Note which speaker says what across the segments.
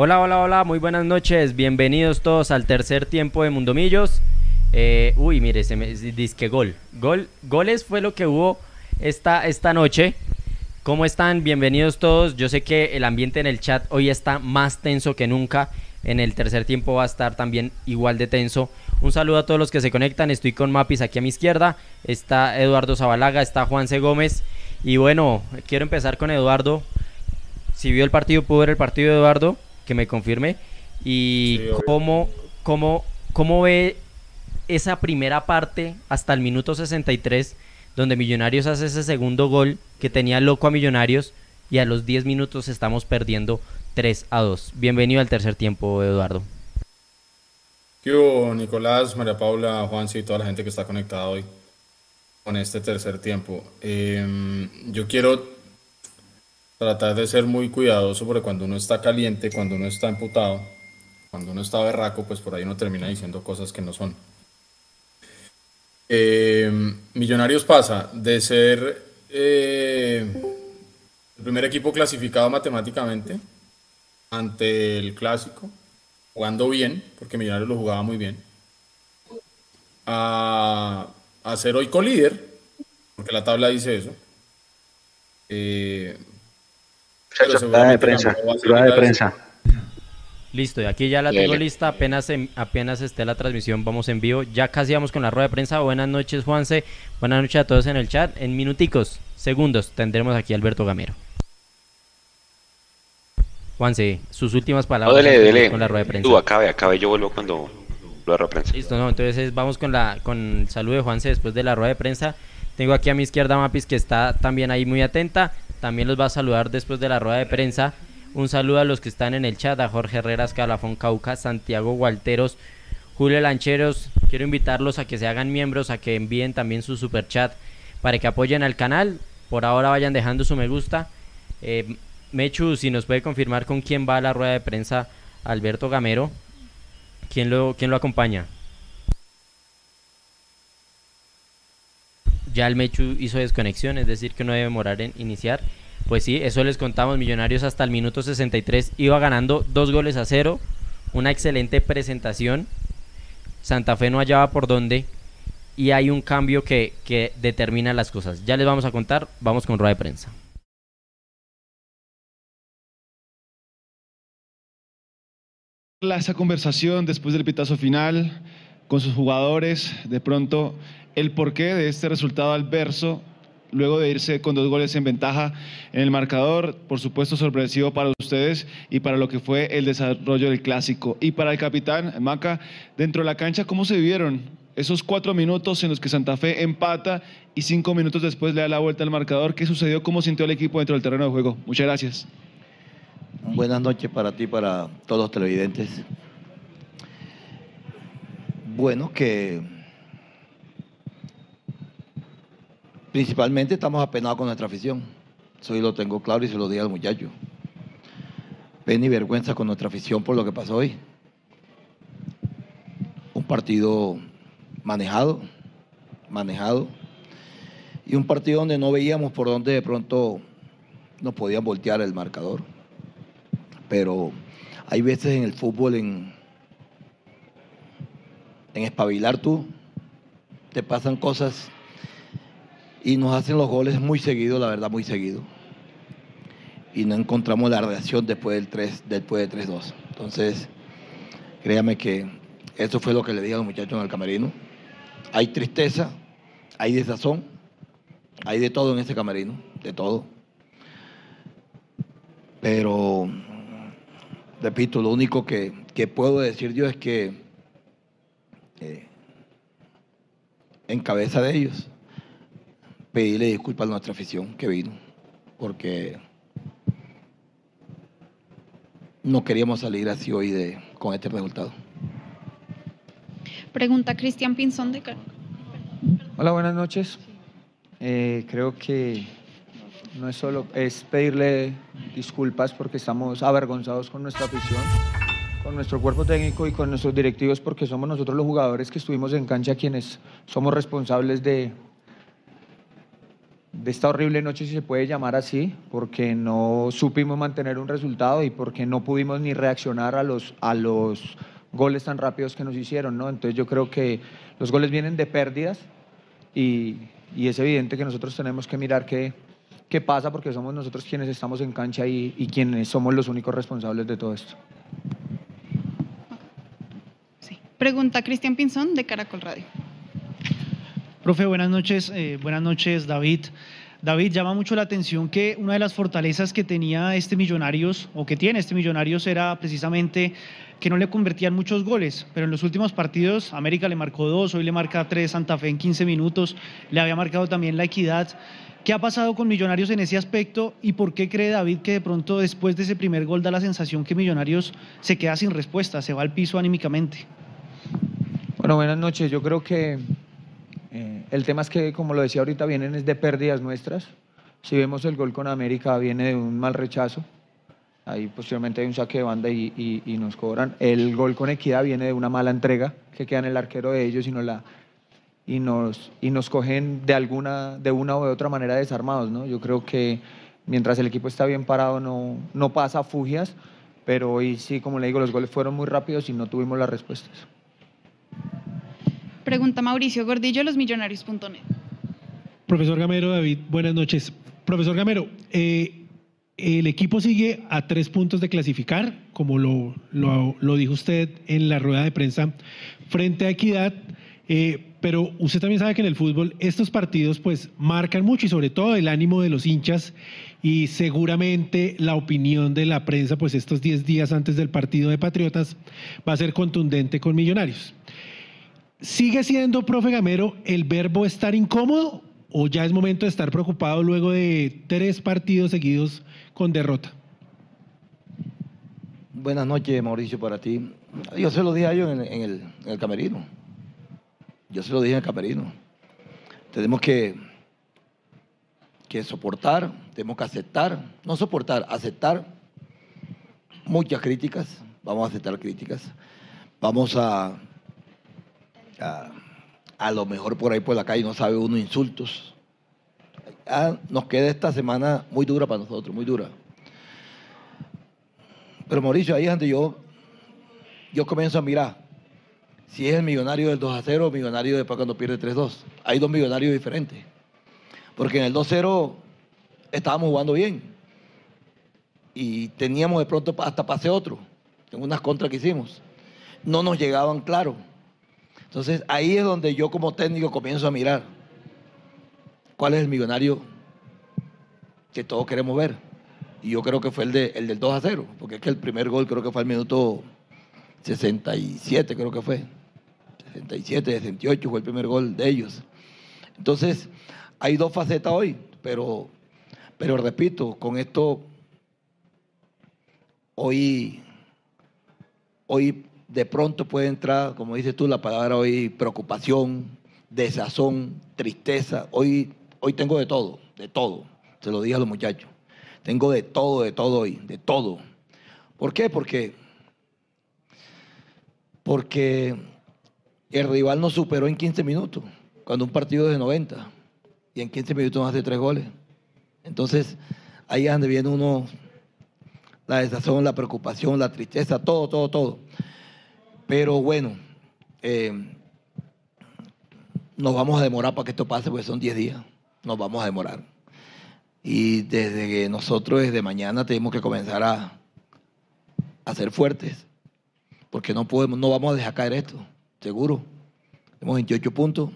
Speaker 1: Hola, hola, hola, muy buenas noches. Bienvenidos todos al tercer tiempo de Mundomillos. Eh, uy, mire, se me dice que gol. gol. Goles fue lo que hubo esta, esta noche. ¿Cómo están? Bienvenidos todos. Yo sé que el ambiente en el chat hoy está más tenso que nunca. En el tercer tiempo va a estar también igual de tenso. Un saludo a todos los que se conectan. Estoy con Mapis aquí a mi izquierda. Está Eduardo Zabalaga, está Juanse Gómez. Y bueno, quiero empezar con Eduardo. Si vio el partido, pudo ver el partido de Eduardo, que me confirme. Y cómo, cómo, cómo ve esa primera parte hasta el minuto 63 donde Millonarios hace ese segundo gol que tenía loco a Millonarios y a los 10 minutos estamos perdiendo 3 a 2. Bienvenido al tercer tiempo, Eduardo.
Speaker 2: Yo, Nicolás, María Paula, Juanci y toda la gente que está conectada hoy con este tercer tiempo. Em, yo quiero tratar de ser muy cuidadoso porque cuando uno está caliente, cuando uno está emputado, cuando uno está berraco, pues por ahí uno termina diciendo cosas que no son. Eh, Millonarios pasa de ser eh, el primer equipo clasificado matemáticamente ante el clásico, jugando bien, porque Millonarios lo jugaba muy bien, a, ser hoy colíder, porque la tabla dice eso.
Speaker 3: Eh, de prensa, de prensa.
Speaker 1: Listo, y aquí ya la tengo lista, apenas, apenas esté la transmisión, vamos en vivo. Ya casi vamos con la rueda de prensa. Buenas noches, Juanse. Buenas noches a todos en el chat. En minuticos, segundos, tendremos aquí a Alberto Gamero. Juanse, sus últimas palabras
Speaker 3: con la rueda de prensa. Tú acabe, acabe, yo vuelvo cuando la rueda de prensa.
Speaker 1: Listo, no, entonces vamos con, la, con el saludo de Juanse después de la rueda de prensa. Tengo aquí a mi izquierda Mapis que está también ahí muy atenta. También los va a saludar después de la rueda de prensa. Un saludo a los que están en el chat, a Jorge Herreras, Calafón Cauca, Santiago Gualteros, Julio Lancheros. Quiero invitarlos a que se hagan miembros, a que envíen también su super chat para que apoyen al canal. Por ahora vayan dejando su me gusta. Eh, Mechu, si nos puede confirmar con quién va a la rueda de prensa Alberto Gamero. ¿Quién lo, quién lo acompaña? Ya el Mechu hizo desconexión, es decir, que no debe demorar en iniciar. Pues sí, eso les contamos. Millonarios hasta el minuto 63 iba ganando dos goles a cero. Una excelente presentación. Santa Fe no hallaba por dónde. Y hay un cambio que, que determina las cosas. Ya les vamos a contar. Vamos con rueda de prensa.
Speaker 4: esa conversación después del pitazo final con sus jugadores, de pronto el porqué de este resultado adverso luego de irse con dos goles en ventaja en el marcador, por supuesto sorpresivo para ustedes y para lo que fue el desarrollo del clásico. Y para el capitán Maca, dentro de la cancha, ¿cómo se vivieron esos cuatro minutos en los que Santa Fe empata y cinco minutos después le da la vuelta al marcador? ¿Qué sucedió? ¿Cómo sintió el equipo dentro del terreno de juego? Muchas gracias.
Speaker 5: Buenas noches para ti, para todos los televidentes. Bueno, que Principalmente estamos apenados con nuestra afición. Eso yo lo tengo claro y se lo digo al muchacho. Pena y vergüenza con nuestra afición por lo que pasó hoy. Un partido manejado, manejado. Y un partido donde no veíamos por dónde de pronto nos podían voltear el marcador. Pero hay veces en el fútbol, en, en espabilar tú, te pasan cosas y nos hacen los goles muy seguido, la verdad, muy seguido. Y no encontramos la reacción después del 3, después de 3-2. Entonces, créame que eso fue lo que le dije a los muchachos en el camerino. Hay tristeza, hay desazón, hay de todo en ese camerino, de todo. Pero, repito, lo único que, puedo decir yo es que eh, en cabeza de ellos pedirle disculpas a nuestra afición que vino, porque no queríamos salir así hoy de, con este resultado.
Speaker 6: Pregunta Cristian Pinzón de
Speaker 7: Hola, buenas noches. Eh, creo que no es solo, es pedirle disculpas porque estamos avergonzados con nuestra afición, con nuestro cuerpo técnico y con nuestros directivos porque somos nosotros los jugadores que estuvimos en cancha quienes somos responsables de, de esta horrible noche, si se puede llamar así, porque no supimos mantener un resultado y porque no pudimos ni reaccionar a los, a los goles tan rápidos que nos hicieron, ¿no? Entonces yo creo que los goles vienen de pérdidas y, y es evidente que nosotros tenemos que mirar qué, qué pasa porque somos nosotros quienes estamos en cancha y, y quienes somos los únicos responsables de todo esto.
Speaker 6: Pregunta Cristian Pinzón de Caracol Radio.
Speaker 8: Profe, buenas noches. eh, buenas noches, David. David, llama mucho la atención que una de las fortalezas que tenía este Millonarios, o que tiene este Millonarios, era precisamente que no le convertían muchos goles, pero en los últimos partidos América le marcó dos, hoy le marca tres, Santa Fe en 15 minutos, le había marcado también la equidad. ¿Qué ha pasado con Millonarios en ese aspecto y por qué cree David que de pronto después de ese primer gol da la sensación que Millonarios se queda sin respuesta, se va al piso anímicamente?
Speaker 7: Bueno, buenas noches. Yo creo que eh, el tema es que, como lo decía ahorita, vienen es de pérdidas nuestras. Si vemos el gol con América, viene de un mal rechazo. Ahí posteriormente hay un saque de banda y, nos cobran. El gol con Equidad viene de una mala entrega que queda en el arquero de ellos y nos la y nos y nos cogen de alguna de una o de otra manera desarmados, ¿no? Yo creo que mientras el equipo está bien parado no no pasa fugias, pero hoy sí, como le digo, los goles fueron muy rápidos y no tuvimos las respuestas.
Speaker 6: Pregunta Mauricio Gordillo, losmillonarios.net.
Speaker 9: Profesor Gamero, David, buenas noches. Profesor Gamero, eh, el equipo sigue a tres puntos de clasificar, como lo, lo- dijo usted en la rueda de prensa, frente a Equidad, eh, pero usted también sabe que en el fútbol estos partidos pues marcan mucho y sobre todo el ánimo de los hinchas y seguramente la opinión de la prensa pues estos 10 días antes del partido de Patriotas va a ser contundente con Millonarios. ¿Sigue siendo, profe Gamero, el verbo estar incómodo o ya es momento de estar preocupado luego de tres partidos seguidos con derrota?
Speaker 5: Buenas noches, Mauricio, para ti. Yo se lo dije a ellos en, el camerino. Yo se lo dije en el camerino. Tenemos que, que soportar, tenemos que aceptar, no soportar, aceptar muchas críticas. Vamos a aceptar críticas. Vamos a, a, lo mejor por ahí por la calle no sabe uno insultos. Ah, nos queda esta semana muy dura para nosotros, muy dura. Pero Mauricio, ahí es donde yo, yo comienzo a mirar si es el millonario del 2 a 0 o millonario después cuando pierde 3-2. Hay dos millonarios diferentes. Porque en el 2-0 estábamos jugando bien. Y teníamos de pronto hasta pase otro, en unas contras que hicimos. No nos llegaban claro. Entonces ahí es donde yo como técnico comienzo a mirar cuál es el millonario que todos queremos ver. Y yo creo que fue el, de, el del 2 a 0, porque es que el primer gol creo que fue al minuto 67, creo que fue. 67, 68 fue el primer gol de ellos. Entonces, hay dos facetas hoy, pero, pero repito, con esto, hoy, hoy de pronto puede entrar, como dices tú, la palabra hoy, preocupación, desazón, tristeza. Hoy, hoy tengo de todo, de todo. Se lo dije a los muchachos. Tengo de todo, de todo hoy, de todo. ¿Por qué? Porque, porque el rival nos superó en 15 minutos, cuando un partido es de 90, y en 15 minutos nos hace tres goles. Entonces, ahí es donde viene uno, la desazón, la preocupación, la tristeza, todo, todo, todo. Pero bueno, eh, nos vamos a demorar para que esto pase, porque son 10 días, nos vamos a demorar. Y desde que nosotros desde mañana tenemos que comenzar a, a ser fuertes, porque no podemos, no vamos a dejar caer esto, seguro. Tenemos 28 puntos,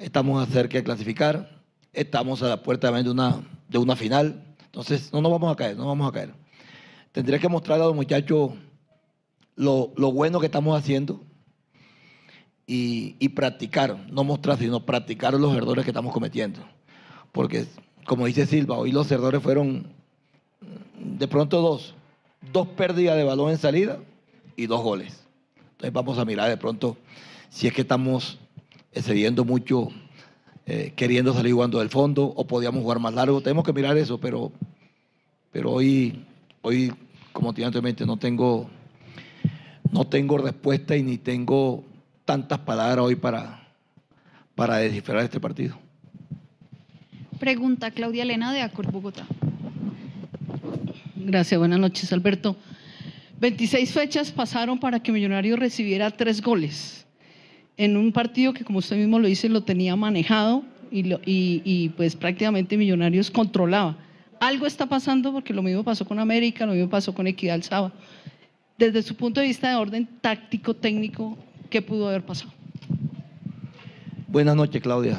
Speaker 5: estamos cerca de clasificar, estamos a la puerta de una, de una final, entonces no nos vamos a caer, no vamos a caer. Tendría que mostrarle a los muchachos lo, lo bueno que estamos haciendo y, y practicar, no mostrar, sino practicar los errores que estamos cometiendo. Porque como dice Silva, hoy los errores fueron de pronto dos. Dos pérdidas de balón en salida y dos goles. Entonces vamos a mirar de pronto si es que estamos excediendo mucho, eh, queriendo salir jugando del fondo o podíamos jugar más largo. Tenemos que mirar eso, pero, pero hoy, hoy, como te anteriormente, no tengo, no tengo respuesta y ni tengo tantas palabras hoy para, para descifrar este partido.
Speaker 6: Pregunta Claudia Elena de Acor Bogotá.
Speaker 10: Gracias, buenas noches, Alberto. 26 fechas pasaron para que Millonarios recibiera tres goles en un partido que, como usted mismo lo dice, lo tenía manejado y, lo- y- y, pues prácticamente Millonarios controlaba. Algo está pasando porque lo mismo pasó con América, lo mismo pasó con Equidad el sábado. Desde su punto de vista de orden táctico, técnico, ¿qué pudo haber pasado?
Speaker 5: Buenas noches, Claudia.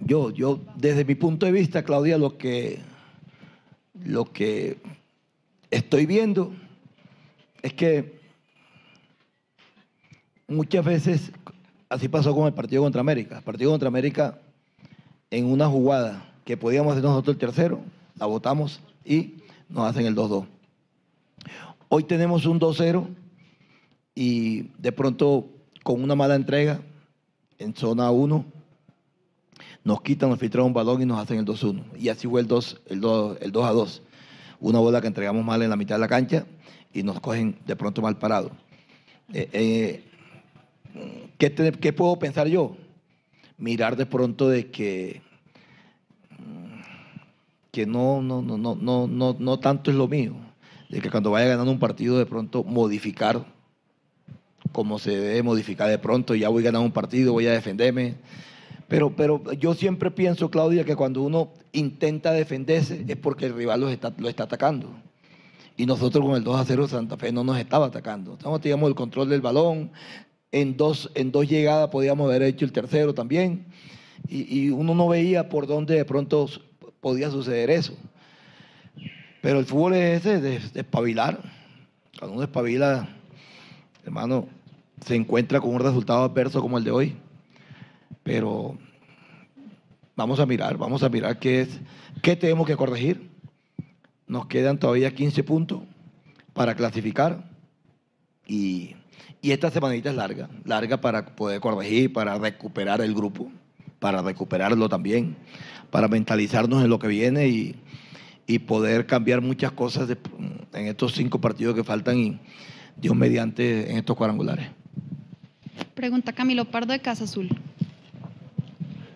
Speaker 5: Yo, yo, desde mi punto de vista, Claudia, lo que, lo que estoy viendo es que muchas veces, así pasó con el partido contra América. El partido contra América, en una jugada que podíamos hacer nosotros el tercero, la votamos y nos hacen el 2-2. Hoy tenemos un 2-0 y de pronto con una mala entrega en zona 1 nos quitan, nos filtran un balón y nos hacen el 2-1. Y así fue el 2, el 2, el 2 a 2. Una bola que entregamos mal en la mitad de la cancha y nos cogen de pronto mal parado. Eh, eh, ¿qué, qué puedo pensar yo? Mirar de pronto de que, que no, no, no, no, no, no, no tanto es lo mío. De que cuando vaya ganando un partido de pronto modificar como se debe modificar de pronto, ya voy ganando un partido, voy a defenderme. Pero, pero yo siempre pienso, Claudia, que cuando uno intenta defenderse es porque el rival lo está, lo está atacando. Y nosotros con el 2 a 0 Santa Fe no nos estaba atacando. Estamos, teníamos el control del balón. En dos, en dos llegadas podíamos haber hecho el tercero también. Y, y uno no veía por dónde de pronto podía suceder eso. Pero el fútbol es ese, de, de espabilar. Cuando uno espabila, hermano, se encuentra con un resultado adverso como el de hoy. Pero vamos a mirar, vamos a mirar qué es, qué tenemos que corregir. Nos quedan todavía 15 puntos para clasificar y, y esta semanita es larga, larga para poder corregir, para recuperar el grupo, para recuperarlo también, para mentalizarnos en lo que viene y, y poder cambiar muchas cosas de- en estos cinco partidos que faltan y Dios mediante en estos cuadrangulares.
Speaker 6: Pregunta Camilo Pardo de Casa Azul.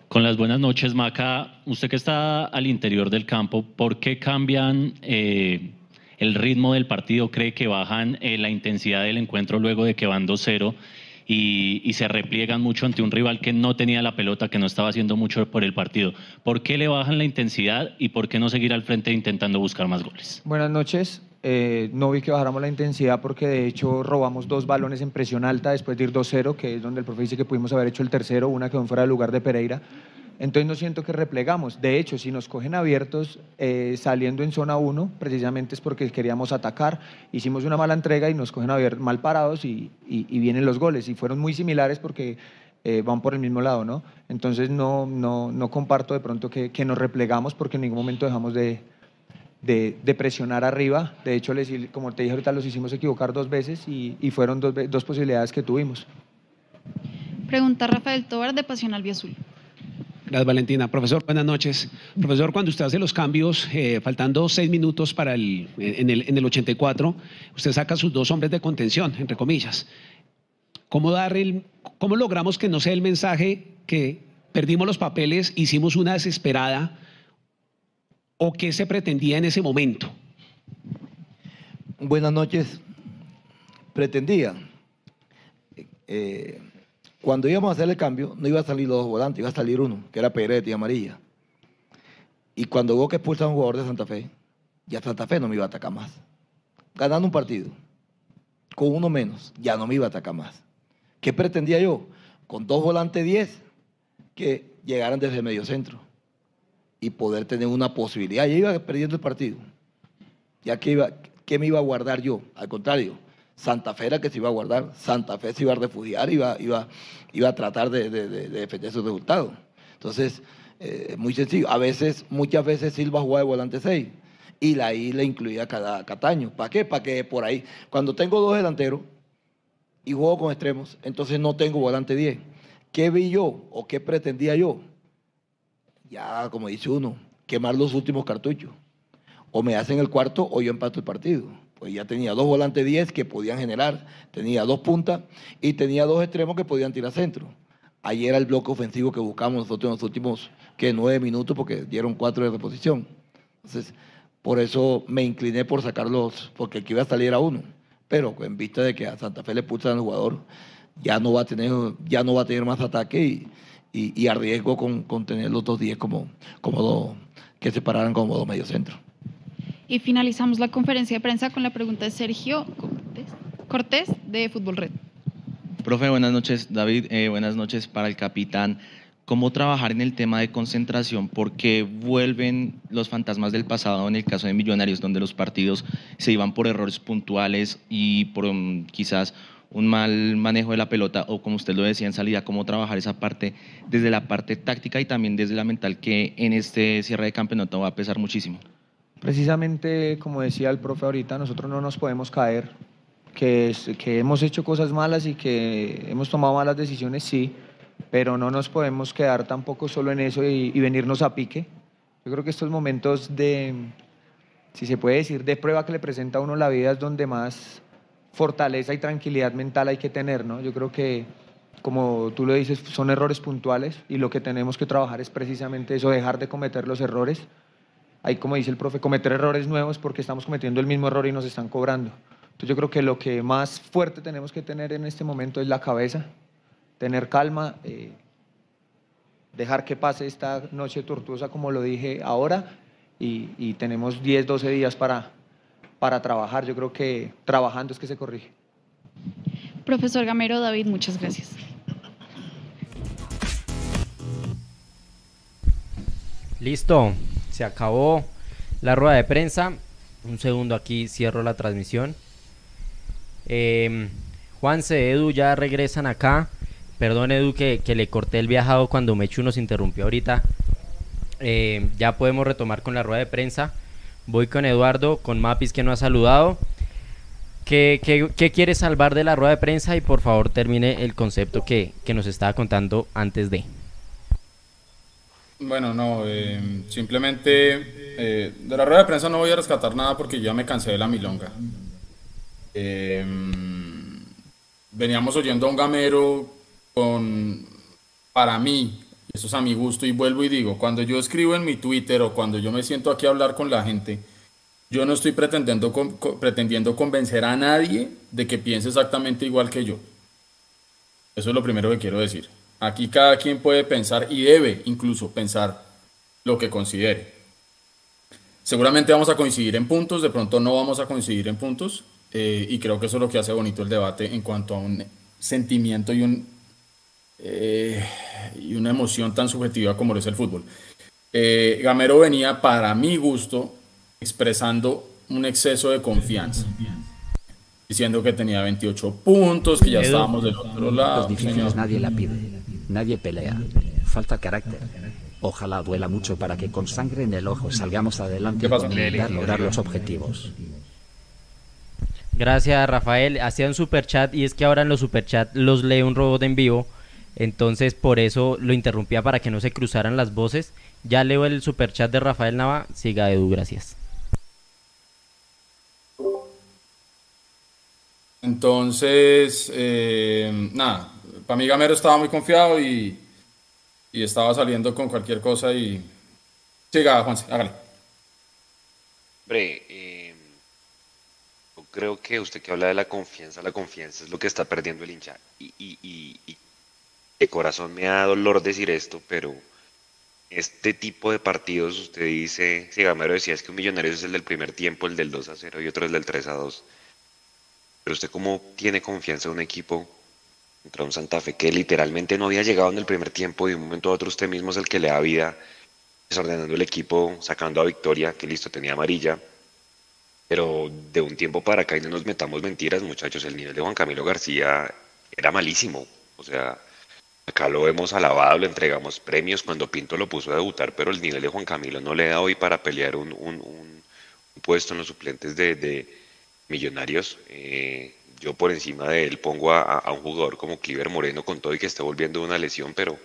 Speaker 11: Con las buenas noches, Maca. Usted que está al interior del campo, ¿por qué cambian eh, el ritmo del partido? ¿Cree que bajan eh, la intensidad del encuentro luego de que van 2-0 y, se repliegan mucho ante un rival que no tenía la pelota, que no estaba haciendo mucho por el partido? ¿Por qué le bajan la intensidad y por qué no seguir al frente intentando buscar más goles?
Speaker 7: Buenas noches. Eh, no vi que bajáramos la intensidad porque de hecho robamos dos balones en presión alta después de ir 2-0, que es donde el profe dice que pudimos haber hecho el tercero, una quedó fuera del lugar de Pereira. Entonces no siento que replegamos. De hecho, si nos cogen abiertos eh, saliendo en zona 1, precisamente es porque queríamos atacar. Hicimos una mala entrega y nos cogen mal parados y, vienen los goles. Y fueron muy similares porque eh, van por el mismo lado, ¿no? Entonces no, no, no comparto de pronto que, que nos replegamos porque en ningún momento dejamos de, de, presionar arriba. De hecho, les, como te dije ahorita, los hicimos equivocar dos veces y, fueron dos, dos posibilidades que tuvimos.
Speaker 6: Pregunta Rafael Tobar de Pasión Albiazul.
Speaker 12: Gracias, Valentina. Profesor, buenas noches. Profesor, cuando usted hace los cambios, eh, faltando seis minutos para el, en, el, en el 84, usted saca sus dos hombres de contención, entre comillas. ¿Cómo, dar el, ¿Cómo logramos que no sea el mensaje que perdimos los papeles, hicimos una desesperada o qué se pretendía en ese momento?
Speaker 5: Buenas noches. Pretendía, eh, cuando íbamos a hacer el cambio, no iba a salir los dos volantes, iba a salir uno, que era y Amarilla. Y cuando hubo que expulsar a un jugador de Santa Fe, ya Santa Fe no me iba a atacar más. Ganando un partido, con uno menos, ya no me iba a atacar más. ¿Qué pretendía yo? Con dos volantes 10 que llegaran desde el medio centro y poder tener una posibilidad. Ya iba perdiendo el partido. Ya que iba, ¿qué me iba a guardar yo? Al contrario, Santa Fe era que se iba a guardar. Santa Fe se iba a refugiar, iba, iba, iba a tratar de, de- de- de defender sus resultados. Entonces, eh, muy sencillo. A veces, muchas veces Silva jugaba de volante 6 y la le incluía cada Cataño. ¿Para qué? Para que por ahí, cuando tengo dos delanteros y juego con extremos, entonces no tengo volante 10. ¿Qué vi yo o qué pretendía yo? Ya, como dice uno, quemar los últimos cartuchos. O me hacen el cuarto o yo empato el partido. Pues ya tenía dos volantes 10 que podían generar, tenía dos puntas y tenía dos extremos que podían tirar centro. Ahí era el bloque ofensivo que buscamos nosotros en los últimos que nueve minutos porque dieron cuatro de reposición. Entonces, por eso me incliné por sacarlos, porque aquí iba a salir a uno. Pero en vista de que a Santa Fe le pulsan al jugador, ya no va a tener, ya no va a tener más ataque y, arriesgo con, con, tener los dos días como, como dos, que se pararan como dos mediocentros.
Speaker 6: Y finalizamos la conferencia de prensa con la pregunta de Sergio Cortés, de Fútbol Red.
Speaker 13: Profe, buenas noches. David, eh, buenas noches para el capitán. ¿Cómo trabajar en el tema de concentración? Porque vuelven los fantasmas del pasado en el caso de Millonarios, donde los partidos se iban por errores puntuales y por um, quizás un mal manejo de la pelota o como usted lo decía en salida, cómo trabajar esa parte desde la parte táctica y también desde la mental que en este cierre de campeonato va a pesar muchísimo.
Speaker 7: Precisamente como decía el profe ahorita, nosotros no nos podemos caer, que, hemos hecho cosas malas y que hemos tomado malas decisiones, sí, pero no nos podemos quedar tampoco solo en eso y, y venirnos a pique. Yo creo que estos momentos de, si se puede decir, de prueba que le presenta a uno la vida es donde más fortaleza y tranquilidad mental hay que tener, ¿no? Yo creo que, como tú lo dices, son errores puntuales y lo que tenemos que trabajar es precisamente eso, dejar de cometer los errores. Hay, como dice el profe, cometer errores nuevos porque estamos cometiendo el mismo error y nos están cobrando. Entonces yo creo que lo que más fuerte tenemos que tener en este momento es la cabeza, tener calma, eh, dejar que pase esta noche tortuosa como lo dije ahora y, y tenemos 10, 12 días para, para trabajar. Yo creo que trabajando es que se corrige.
Speaker 6: Profesor Gamero, David, muchas gracias.
Speaker 1: Listo, se acabó la rueda de prensa. Un segundo aquí, cierro la transmisión. Eh, Juanse, Edu ya regresan acá. Perdón, Edu, que, le corté el viajado cuando Mechu nos interrumpió ahorita. Em, ya podemos retomar con la rueda de prensa. Voy con Eduardo, con Mapis que no ha saludado. ¿Qué, quiere salvar de la rueda de prensa? Y por favor termine el concepto que, nos estaba contando antes de.
Speaker 2: Bueno, no, eh, simplemente eh, de la rueda de prensa no voy a rescatar nada porque ya me cansé de la milonga. Eh, veníamos oyendo a un gamero con, para mí, eso es a mi gusto y vuelvo y digo, cuando yo escribo en mi Twitter o cuando yo me siento aquí a hablar con la gente, yo no estoy pretendiendo, pretendiendo convencer a nadie de que piense exactamente igual que yo. Eso es lo primero que quiero decir. Aquí cada quien puede pensar y debe incluso pensar lo que considere. Seguramente vamos a coincidir en puntos, de pronto no vamos a coincidir en puntos, eh, y creo que eso es lo que hace bonito el debate en cuanto a un sentimiento y un eh, y una emoción tan subjetiva como lo es el fútbol. Eh, Gamero venía, para mi gusto, expresando un exceso de confianza, diciendo que tenía 28 puntos, que ya estábamos del otro lado.
Speaker 14: Los difíciles nadie la pide, nadie pelea, falta carácter. Ojalá duela mucho para que con sangre en el ojo salgamos adelante y lograr los objetivos.
Speaker 1: Gracias, Rafael. Hacía un super chat y es que ahora en los super chat los lee un robot en vivo entonces por eso lo interrumpía para que no se cruzaran las voces. Ya leo el superchat de Rafael Nava. Siga Edu, gracias.
Speaker 2: Entonces, eh, nada, para mí Gamero estaba muy confiado y, y estaba saliendo con cualquier cosa y... Siga, Juan, hágale.
Speaker 3: Hombre, eh, yo creo que usted que habla de la confianza, la confianza es lo que está perdiendo el hincha. Y, y, y de corazón me da dolor decir esto, pero este tipo de partidos, usted dice, si Gamero decía es que un millonario es el del primer tiempo, el del 2 a 0 y otro es el del 3 a 2. Pero usted cómo tiene confianza en un equipo contra un Santa Fe que literalmente no había llegado en el primer tiempo y de un momento a otro usted mismo es el que le da vida, desordenando el equipo, sacando a victoria, que listo, tenía amarilla. Pero de un tiempo para acá y no nos metamos mentiras, muchachos, el nivel de Juan Camilo García era malísimo. O sea, Acá lo hemos alabado, le entregamos premios cuando Pinto lo puso a debutar, pero el nivel de Juan Camilo no le da hoy para pelear un, puesto en los suplentes de, Millonarios. Eh, yo por encima de él pongo a, un jugador como Cliver Moreno con todo y que está volviendo una lesión, pero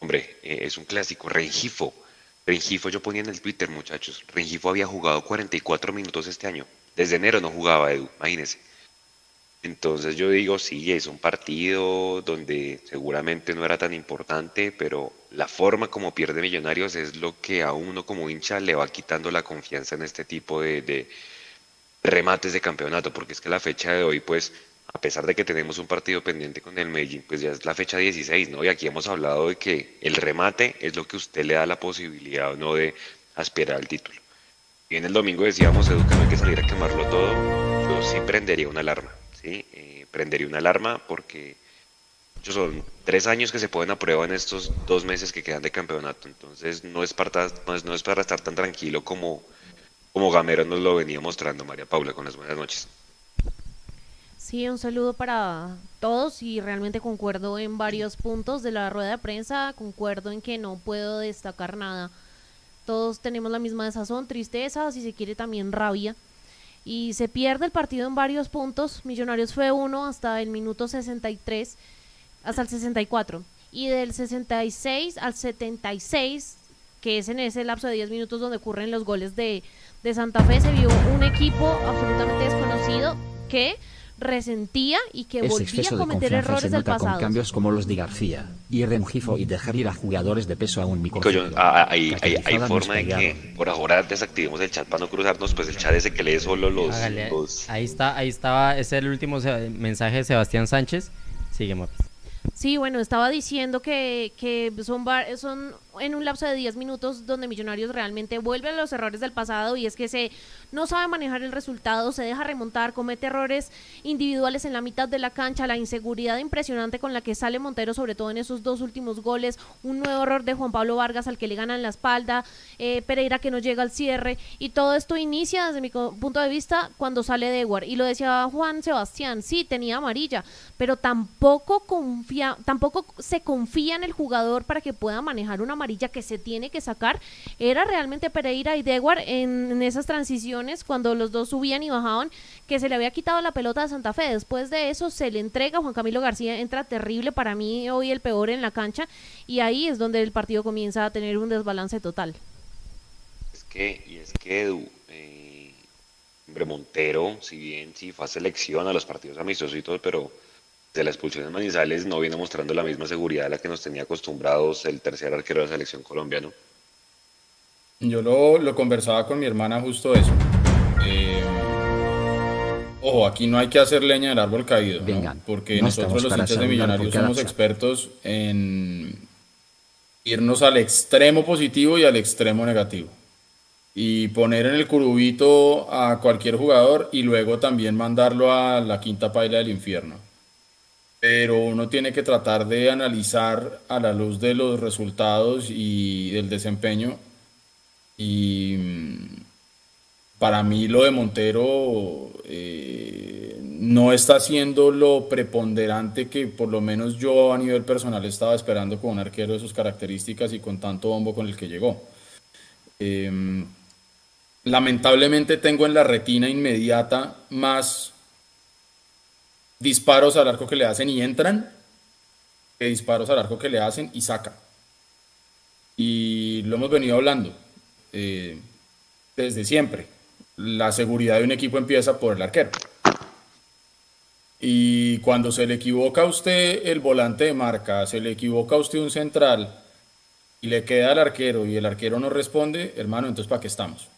Speaker 3: hombre, eh, es un clásico. Rengifo, Rengifo yo ponía en el Twitter, muchachos. Rengifo había jugado 44 minutos este año. Desde enero no jugaba Edu, imagínense Entonces yo digo, sí, es un partido donde seguramente no era tan importante, pero la forma como pierde Millonarios es lo que a uno como hincha le va quitando la confianza en este tipo de, de remates de campeonato, porque es que la fecha de hoy, pues, a pesar de que tenemos un partido pendiente con el Medellín, pues ya es la fecha 16, ¿no? Y aquí hemos hablado de que el remate es lo que usted le da la posibilidad o no de aspirar al título. Y en el domingo decíamos, Edu, que no hay que salir a quemarlo todo, yo sí prendería una alarma, ¿sí? Eh, prendería una alarma porque son tres años que se pueden aprueba en estos dos meses que quedan de campeonato, entonces no es para, no es para estar tan tranquilo como, como Gamero nos lo venía mostrando María Paula con las buenas noches.
Speaker 15: Sí, un saludo para todos y realmente concuerdo en varios puntos de la rueda de prensa, concuerdo en que no puedo destacar nada. Todos tenemos la misma desazón, tristeza, si se quiere también rabia. Y se pierde el partido en varios puntos. Millonarios fue uno hasta el minuto 63, hasta el 64. Y del 66 al 76, que es en ese lapso de 10 minutos donde ocurren los goles de, de Santa Fe, se vio un equipo absolutamente desconocido que resentía y que volvía a cometer errores del pasado.
Speaker 14: Con cambios como los de García y Remgifo y dejar ir a jugadores de peso a un micro.
Speaker 3: Ah, hay, hay, forma de que por ahora desactivemos el chat para no cruzarnos, pues el chat ese que lee solo los,
Speaker 1: Ahí está, ahí estaba, ese es el último mensaje de Sebastián Sánchez. Sigue,
Speaker 15: Sí, bueno, estaba diciendo que, que son, son en un lapso de 10 minutos donde Millonarios realmente vuelve a los errores del pasado y es que se no sabe manejar el resultado, se deja remontar, comete errores individuales en la mitad de la cancha, la inseguridad impresionante con la que sale Montero, sobre todo en esos dos últimos goles, un nuevo error de Juan Pablo Vargas al que le ganan la espalda, eh, Pereira que no llega al cierre y todo esto inicia desde mi punto de vista cuando sale de Edward y lo decía Juan Sebastián, sí tenía amarilla, pero tampoco confía, tampoco se confía en el jugador para que pueda manejar una amarilla que se tiene que sacar, era realmente Pereira y Dewar en, en esas transiciones cuando los dos subían y bajaban, que se le había quitado la pelota de Santa Fe. Después de eso se le entrega, Juan Camilo García entra terrible, para mí hoy el peor en la cancha, y ahí es donde el partido comienza a tener un desbalance total.
Speaker 3: Es que, y es que Edu, eh, Montero, si bien sí fue a selección a los partidos amistosos pero de la expulsión de Manizales no viene mostrando la misma seguridad a la que nos tenía acostumbrados el tercer arquero de la selección colombiana.
Speaker 2: Yo lo, conversaba con mi hermana justo eso. Eh, ojo, aquí no hay que hacer leña del árbol caído, porque nosotros los hinchas de Millonarios somos expertos en irnos al extremo positivo y al extremo negativo. Y poner en el curubito a cualquier jugador y luego también mandarlo a la quinta paila del infierno pero uno tiene que tratar de analizar a la luz de los resultados y del desempeño. Y mm, para mí lo de Montero eh, no está siendo lo preponderante que por lo menos yo a nivel personal estaba esperando con un arquero de sus características y con tanto bombo con el que llegó. Em, lamentablemente tengo en la retina inmediata más disparos al arco que le hacen y entran, que disparos al arco que le hacen y saca Y lo hemos venido hablando eh, desde siempre. La seguridad de un equipo empieza por el arquero. Y cuando se le equivoca a usted el volante de marca, se le equivoca a usted un central y le queda al arquero y el arquero no responde, hermano, entonces ¿para qué estamos?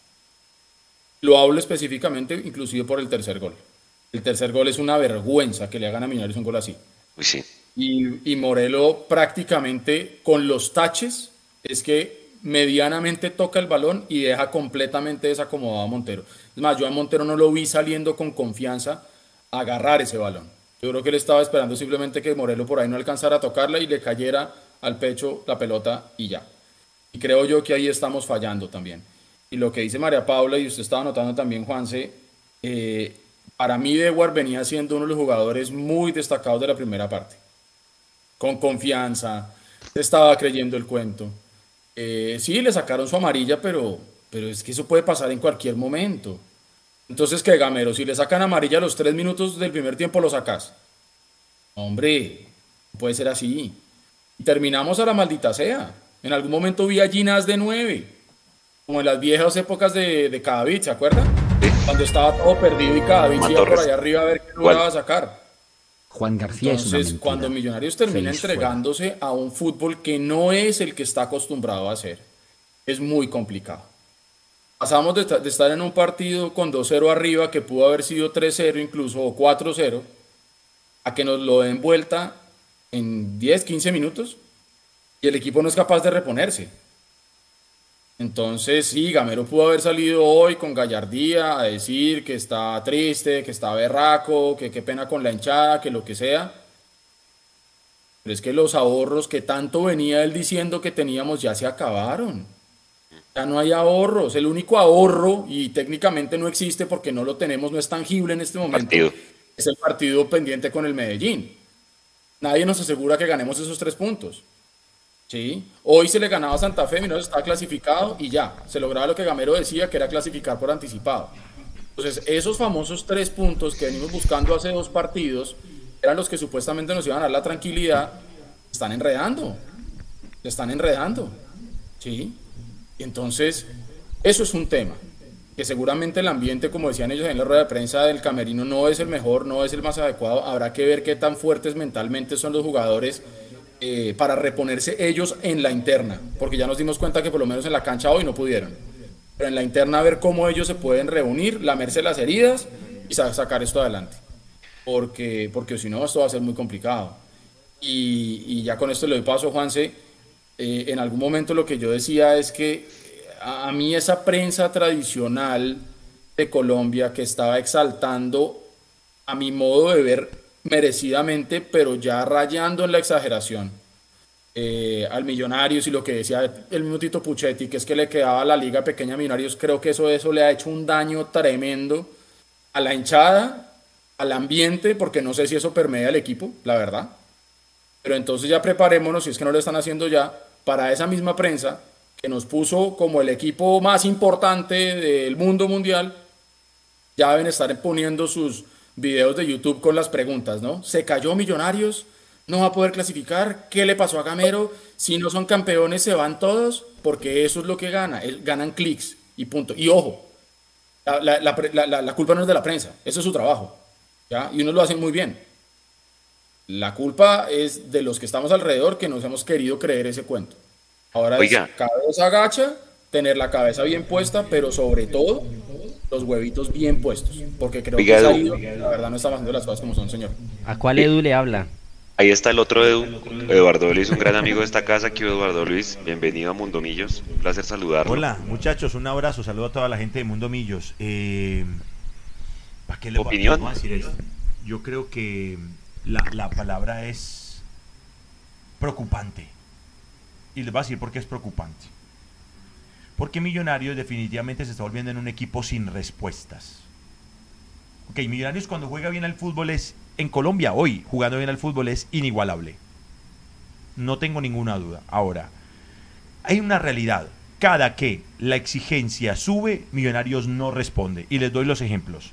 Speaker 2: Lo hablo específicamente inclusive por el tercer gol. El tercer gol es una vergüenza que le hagan a Millonarios un gol así.
Speaker 3: sí.
Speaker 2: Y, y Morelo prácticamente con los taches es que medianamente toca el balón y deja completamente desacomodado a Montero. Es más, yo a Montero no lo vi saliendo con confianza a agarrar ese balón. Yo creo que él estaba esperando simplemente que Morelo por ahí no alcanzara a tocarla y le cayera al pecho la pelota y ya. Y creo yo que ahí estamos fallando también. Y lo que dice María Paula y usted estaba notando también, Juanse, eh, para mí Dewar venía siendo uno de los jugadores muy destacados de la primera parte. Con confianza, estaba creyendo el cuento. Eh, sí, le sacaron su amarilla, pero, pero es que eso puede pasar en cualquier momento. Entonces, ¿qué, Gamero? Si le sacan amarilla los tres minutos del primer tiempo, lo sacas. Hombre, puede ser así. Y terminamos a la maldita sea. En algún momento vi a Ginas de nueve, como en las viejas épocas de, de ¿se acuerdan? Cuando estaba todo perdido y cada vez iba por allá arriba a ver qué lograba a sacar.
Speaker 14: Juan García
Speaker 2: Entonces,
Speaker 14: es una
Speaker 2: cuando Millonarios termina
Speaker 14: Feliz fuera.
Speaker 2: entregándose a un fútbol que no es el que está acostumbrado a hacer, es muy complicado. Pasamos de, de estar en un partido con 2-0 arriba, que pudo haber sido 3-0 incluso, o 4-0, a que nos lo den vuelta en 10, 15 minutos y el equipo no es capaz de reponerse. Entonces, sí, Gamero pudo haber salido hoy con gallardía a decir que está triste, que está berraco, que qué pena con la hinchada, que lo que sea. Pero es que los ahorros que tanto venía él diciendo que teníamos ya se acabaron. Ya no hay ahorros. El único ahorro, y técnicamente no existe porque no lo tenemos, no es tangible en este momento,
Speaker 3: Partido.
Speaker 2: es el partido pendiente con el Medellín. Nadie nos asegura que ganemos esos tres puntos. ¿Sí? Hoy se le ganaba a Santa Fe, Mineros estaba clasificado y ya, se lograba lo que Gamero decía, que era clasificar por anticipado. Entonces, esos famosos tres puntos que venimos buscando hace dos partidos, eran los que supuestamente nos iban a dar la tranquilidad, están enredando, se están enredando, ¿sí? Entonces, eso es un tema, que seguramente el ambiente, como decían ellos en la rueda de prensa del Camerino, no es el mejor, no es el más adecuado, habrá que ver qué tan fuertes mentalmente son los jugadores eh, para reponerse ellos en la interna, porque ya nos dimos cuenta que por lo menos en la cancha hoy no pudieron. Pero en la interna ver cómo ellos se pueden reunir, lamerse las heridas y sa- sacar esto adelante. Porque, porque si no, esto va a ser muy complicado. Y, y ya con esto le doy paso, Juanse. Eh, en algún momento lo que yo decía es que a, a mí esa prensa tradicional de Colombia que estaba exaltando, a mi modo de ver, merecidamente, pero ya rayando en la exageración, eh, al Millonarios y lo que decía el mismo Tito Puchetti, que es que le quedaba la liga pequeña a Millonarios, creo que eso, eso le ha hecho un daño tremendo a la hinchada, al ambiente, porque no sé si eso permea al equipo, la verdad. Pero entonces ya preparémonos, si es que no lo están haciendo ya, para esa misma prensa que nos puso como el equipo más importante del mundo mundial, ya deben estar poniendo sus videos de YouTube con las preguntas, ¿no? ¿Se cayó Millonarios? ¿No va a poder clasificar? ¿Qué le pasó a Gamero? Si no son campeones, se van todos, porque eso es lo que gana. Ganan clics y punto. Y ojo, la, la- la la- culpa no es de la prensa, eso es su trabajo. ¿ya? Y unos lo hacen muy bien. La culpa es de los que estamos alrededor que nos hemos querido creer ese cuento. Ahora
Speaker 3: Oiga.
Speaker 2: es cabeza agacha, tener la cabeza bien puesta, pero sobre todo los huevitos bien puestos. Porque creo
Speaker 3: Oiga,
Speaker 2: que es
Speaker 3: Edu.
Speaker 2: ahí, la verdad no está haciendo las cosas como son, señor.
Speaker 1: ¿A cuál Edu le habla?
Speaker 3: Ahí está el otro Edu, Eduardo Luis, un gran amigo de esta casa, aquí Eduardo Luis, bienvenido a Mundomillos, un placer saludarlo.
Speaker 16: Hola, muchachos, un abrazo, saludo a toda la gente de Mundo Millos. Eh, ¿Para qué le voy a-
Speaker 3: Opinión.
Speaker 16: voy a decir esto? Yo creo que la, la palabra es preocupante. Y les voy a decir por qué es preocupante. Porque Millonarios definitivamente se está volviendo en un equipo sin respuestas. Ok, Millonarios cuando juega bien al fútbol es, en Colombia hoy, jugando bien al fútbol es inigualable. No tengo ninguna duda. Ahora, hay una realidad. Cada que la exigencia sube, Millonarios no responde. Y les doy los ejemplos.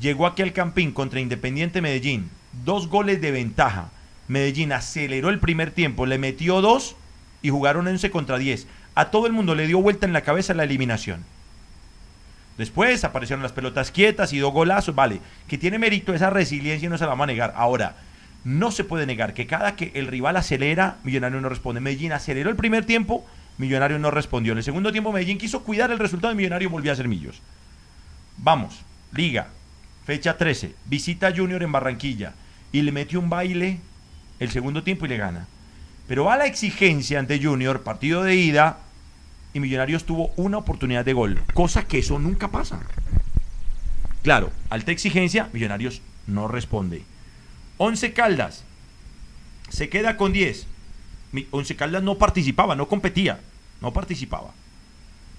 Speaker 16: Llegó aquí al Campín contra Independiente Medellín. Dos goles de ventaja. Medellín aceleró el primer tiempo, le metió dos y jugaron 11 contra 10. A todo el mundo le dio vuelta en la cabeza la eliminación. Después aparecieron las pelotas quietas y dos golazos. Vale, que tiene mérito esa resiliencia y no se la vamos a negar. Ahora, no se puede negar que cada que el rival acelera, Millonario no responde. Medellín aceleró el primer tiempo, Millonario no respondió. En el segundo tiempo, Medellín quiso cuidar el resultado y Millonario volvió a ser Millos. Vamos, Liga, fecha 13, visita a Junior en Barranquilla y le metió un baile el segundo tiempo y le gana. Pero va la exigencia ante Junior, partido de ida, y Millonarios tuvo una oportunidad de gol, cosa que eso nunca pasa. Claro, alta exigencia, Millonarios no responde. 11 Caldas se queda con 10. Mi- Once Caldas no participaba, no competía, no participaba.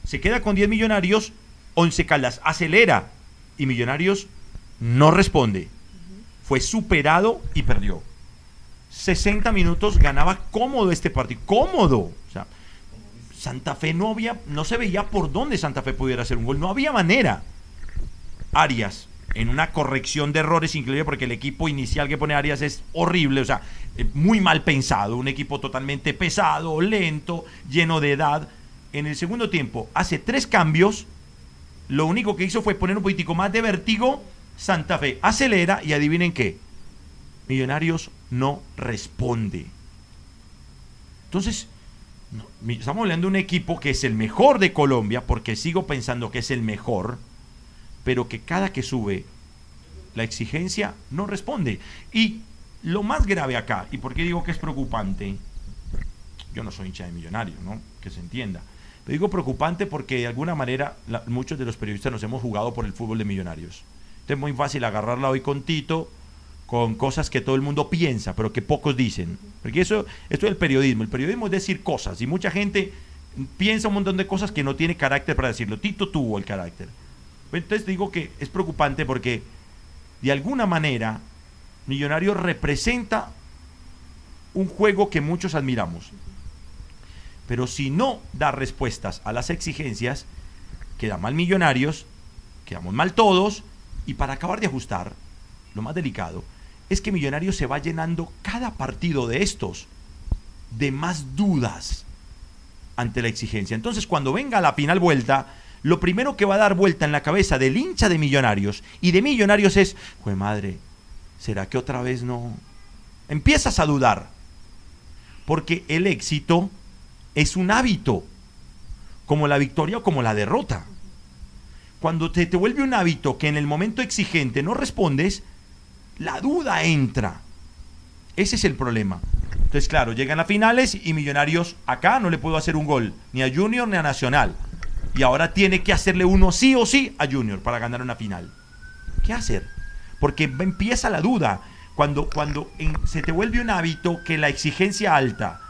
Speaker 16: Se queda con 10 Millonarios, Once Caldas acelera y Millonarios no responde. Fue superado y perdió. 60 minutos ganaba cómodo este partido, cómodo. O sea, Santa Fe no había, no se veía por dónde Santa Fe pudiera hacer un gol, no había manera. Arias, en una corrección de errores increíble, porque el equipo inicial que pone Arias es horrible, o sea, eh, muy mal pensado, un equipo totalmente pesado, lento, lleno de edad. En el segundo tiempo hace tres cambios lo único que hizo fue poner un poquitico más de vértigo. Santa Fe acelera y adivinen qué. Millonarios no responde. Entonces, estamos hablando de un equipo que es el mejor de Colombia, porque sigo pensando que es el mejor, pero que cada que sube la exigencia no responde. Y lo más grave acá, y por qué digo que es preocupante, yo no soy hincha de millonario, ¿no? Que se entienda. Pero digo preocupante porque de alguna manera muchos de los periodistas nos hemos jugado por el fútbol de millonarios. Entonces es muy fácil agarrarla hoy con Tito, con cosas que todo el mundo piensa, pero que pocos dicen. Porque eso, esto es el periodismo. El periodismo es decir cosas y mucha gente piensa un montón de cosas que no tiene carácter para decirlo. Tito tuvo el carácter. Entonces digo que es preocupante porque de alguna manera Millonarios representa un juego que muchos admiramos. Pero si no da respuestas a las exigencias, queda mal Millonarios, quedamos mal todos, y para acabar de ajustar, lo más delicado, es que Millonarios se va llenando cada partido de estos de más dudas ante la exigencia. Entonces, cuando venga la final vuelta, lo primero que va a dar vuelta en la cabeza del hincha de Millonarios y de Millonarios es, pues madre, ¿será que otra vez no? Empiezas a dudar, porque el éxito es un hábito, como la victoria o como la derrota. Cuando te, te vuelve un hábito que en el momento exigente no respondes, la duda entra. Ese es el problema. Entonces, claro, llegan a finales y Millonarios acá no le puedo hacer un gol, ni a Junior ni a Nacional. Y ahora tiene que hacerle uno sí o sí a Junior para ganar una final. ¿Qué hacer? Porque empieza la duda. Cuando, cuando se te vuelve un hábito que la exigencia alta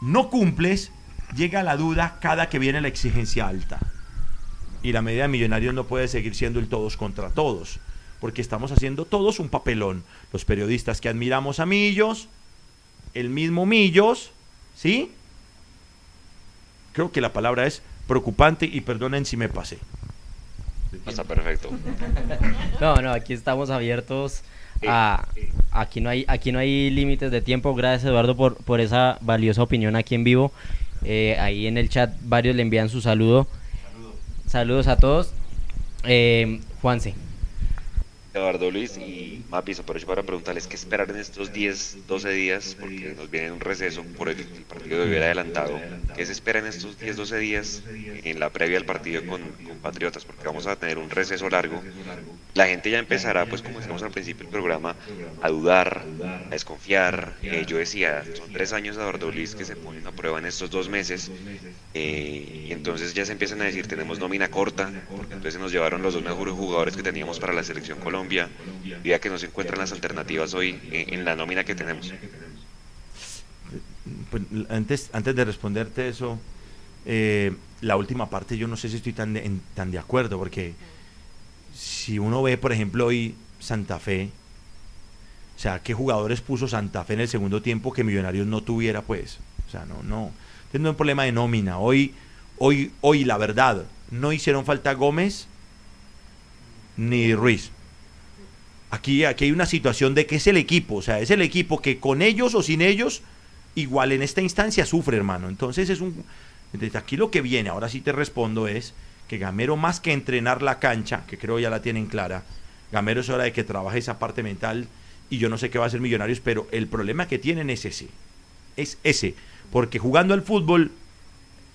Speaker 16: no cumples, llega la duda cada que viene la exigencia alta. Y la medida de Millonarios no puede seguir siendo el todos contra todos porque estamos haciendo todos un papelón. Los periodistas que admiramos a Millos, el mismo Millos, ¿sí? Creo que la palabra es preocupante y perdonen si me pasé.
Speaker 3: Está perfecto.
Speaker 1: No, no, aquí estamos abiertos a... Aquí no hay, aquí no hay límites de tiempo. Gracias Eduardo por, por esa valiosa opinión aquí en vivo. Eh, ahí en el chat varios le envían su saludo. Saludos a todos. Eh, Juanse.
Speaker 3: Eduardo Luis y Mapis, aprovecho para preguntarles qué esperar en estos 10, 12 días, porque nos viene un receso por el, partido de hubiera adelantado. ¿Qué se espera en estos 10, 12 días en la previa al partido con, Patriotas? Porque vamos a tener un receso largo. La gente ya empezará, pues como decíamos al principio del programa, a dudar, a desconfiar. Eh, yo decía, son tres años de Eduardo Luis que se ponen a prueba en estos dos meses, eh, y entonces ya se empiezan a decir, tenemos nómina corta, porque entonces nos llevaron los dos mejores jugadores que teníamos para la selección Colombia ya que no se encuentran las alternativas hoy en, la nómina que tenemos.
Speaker 16: Pues, antes, antes de responderte eso, eh, la última parte yo no sé si estoy tan de, tan de acuerdo, porque si uno ve, por ejemplo, hoy Santa Fe, o sea, ¿qué jugadores puso Santa Fe en el segundo tiempo que Millonarios no tuviera, pues? O sea, no, no. Tengo un problema de nómina. Hoy, hoy, hoy, la verdad, no hicieron falta Gómez ni Ruiz. Aquí, aquí hay una situación de que es el equipo, o sea, es el equipo que con ellos o sin ellos, igual en esta instancia sufre, hermano. Entonces es un... Desde aquí lo que viene, ahora sí te respondo, es que Gamero más que entrenar la cancha, que creo ya la tienen clara, Gamero es hora de que trabaje esa parte mental y yo no sé qué va a ser Millonarios, pero el problema que tienen es ese, es ese, porque jugando al fútbol